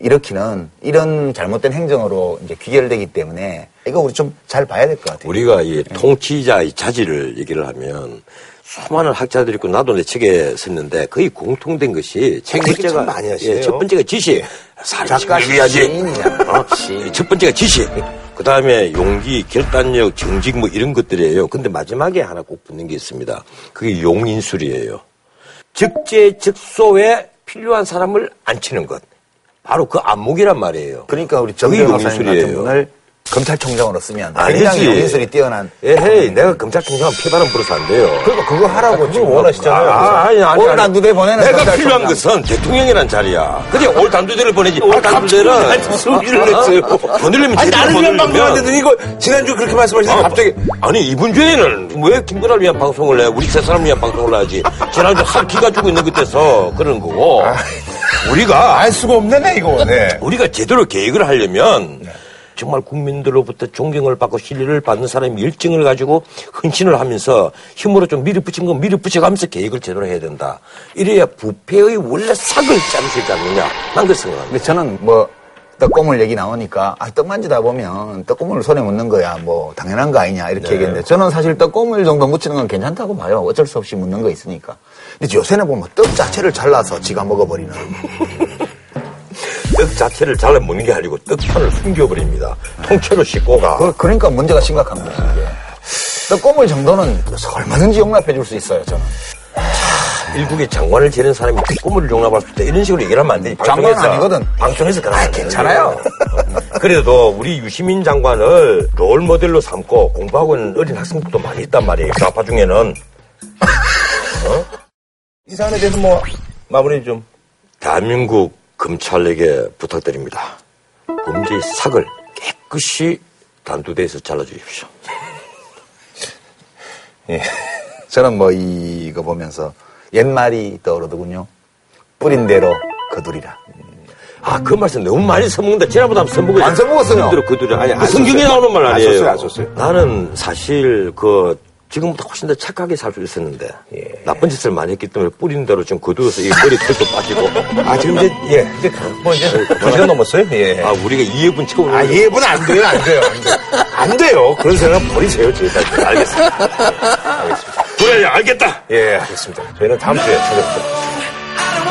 일으키는 이런 잘못된 행정으로 이제 귀결되기 때문에 이거 우리 좀 잘 봐야 될 것 같아요. 우리가 이 통치자의 자질을 얘기를 하면 수많은 학자들이 있고 나도 내 책에 썼는데 거의 공통된 것이 참 번째가 많이 하시네요. 예, 첫 번째가 지시 작가 살려야지. 시인이야. 어? 첫 번째가 지시 그 다음에 용기 결단력 정직 뭐 이런 것들이에요. 근데 마지막에 하나 꼭 붙는 게 있습니다. 그게 용인술이에요. 적재적소에 필요한 사람을 앉히는 것. 바로 그 안목이란 말이에요. 그러니까 우리 정 그게 변호사님 같은. 분을 검찰총장으로 쓰면. 굉장히 용인술이 뛰어난 에헤이 내가 검찰총장 피바람 불어서 안 돼요 그러니까 그거 하라고 지금 원하시잖아요. 아, 아니, 아니, 올. 단두대 보내는 내가. 필요한 것은 대통령이란 자리야. 근데 올 단두대를 보내지. 올 단두대는 소리를 냈어요. 보내려면 아니, 나를 위한 보내려면. 방송 하는데 이거 지난주 그렇게 말씀하시는데 갑자기. 아니 이분 죄에는 왜 김건아를 위한 방송을 해? 우리 세 사람을 위한 방송을 하지. 지난주 한 기가 주고 있는 그때서 그런 거고. 우리가 알 수가 없네, 네, 이거. 네. 우리가 제대로 계획을 하려면 정말 국민들로부터 존경을 받고 신뢰를 받는 사람이 열정을 가지고 헌신을 하면서 힘으로 좀 밀어붙인 건 밀어붙여가면서 계획을 제대로 해야 된다. 이래야 부패의 원래 수 있지 않느냐. 난 그렇게 생각합니다. 근데 저는 뭐 떡고물 얘기 나오니까 아, 떡 만지다 보면 떡고물을 손에 묻는 거야 뭐 당연한 거 아니냐 이렇게 네. 얘기했는데 저는 사실 떡고물 정도 묻히는 건 괜찮다고 봐요. 어쩔 수 없이 묻는 거 있으니까. 근데 요새는 보면 떡 자체를 잘라서 지가 먹어버리는. 떡 자체를 잘라 먹는 게 아니고 떡판을 숨겨버립니다. 통째로 씻고 가. 그, 그러니까 문제가 거죠. 이게. 떡고물 정도는 얼마든지 용납해 줄 수 있어요. 저는. 일국의 장관을 지낸 사람이 꿈을 용납할 수 있다. 이런 식으로 얘기를 하면 안 되지. 방송에서. 아니거든. 방송에서 그러면 안 괜찮아요. 그래도 우리 유시민 장관을 롤 모델로 삼고 공부하고 있는 어린 학생들도 많이 있단 말이에요. 좌파 중에는. 이 사안에 대해서 뭐 마무리 좀. 대한민국 검찰에게 부탁드립니다. 범죄의 삭을 깨끗이 단두대에서 잘라주십시오. 예. 저는 뭐 이거 보면서 옛말이 떠오르더군요. 뿌린 대로 거두리라. 아, 그 말씀 너무 많이 써먹는다. 지난번에 한번 써먹었어요. 안 써먹었어요. 힘들어, 그들이. 아니, 안 성경에 썼어요. 나오는 말안 아니에요. 썼어요, 안 썼어요. 나는 사실 그, 지금보다 훨씬 더 착하게 살 수 있었는데, 예. 나쁜 짓을 많이 했기 때문에 뿌린 대로 지금 거두어서 이 머리 털도 빠지고. 아, 지금 이제, 예, 이제, 뭐 이제, 두 시간 넘었어요? 예. 아, 우리가 2회분 채우는 아, 이해분 안 돼요, 안 돼요, 안 돼요. 안 돼요. 그런 생각 버리세요, 지금까지. 알겠습니다. 알겠습니다. 그래, 알겠다. 예, 알겠습니다. 저희는 다음 주에 찾아뵙도록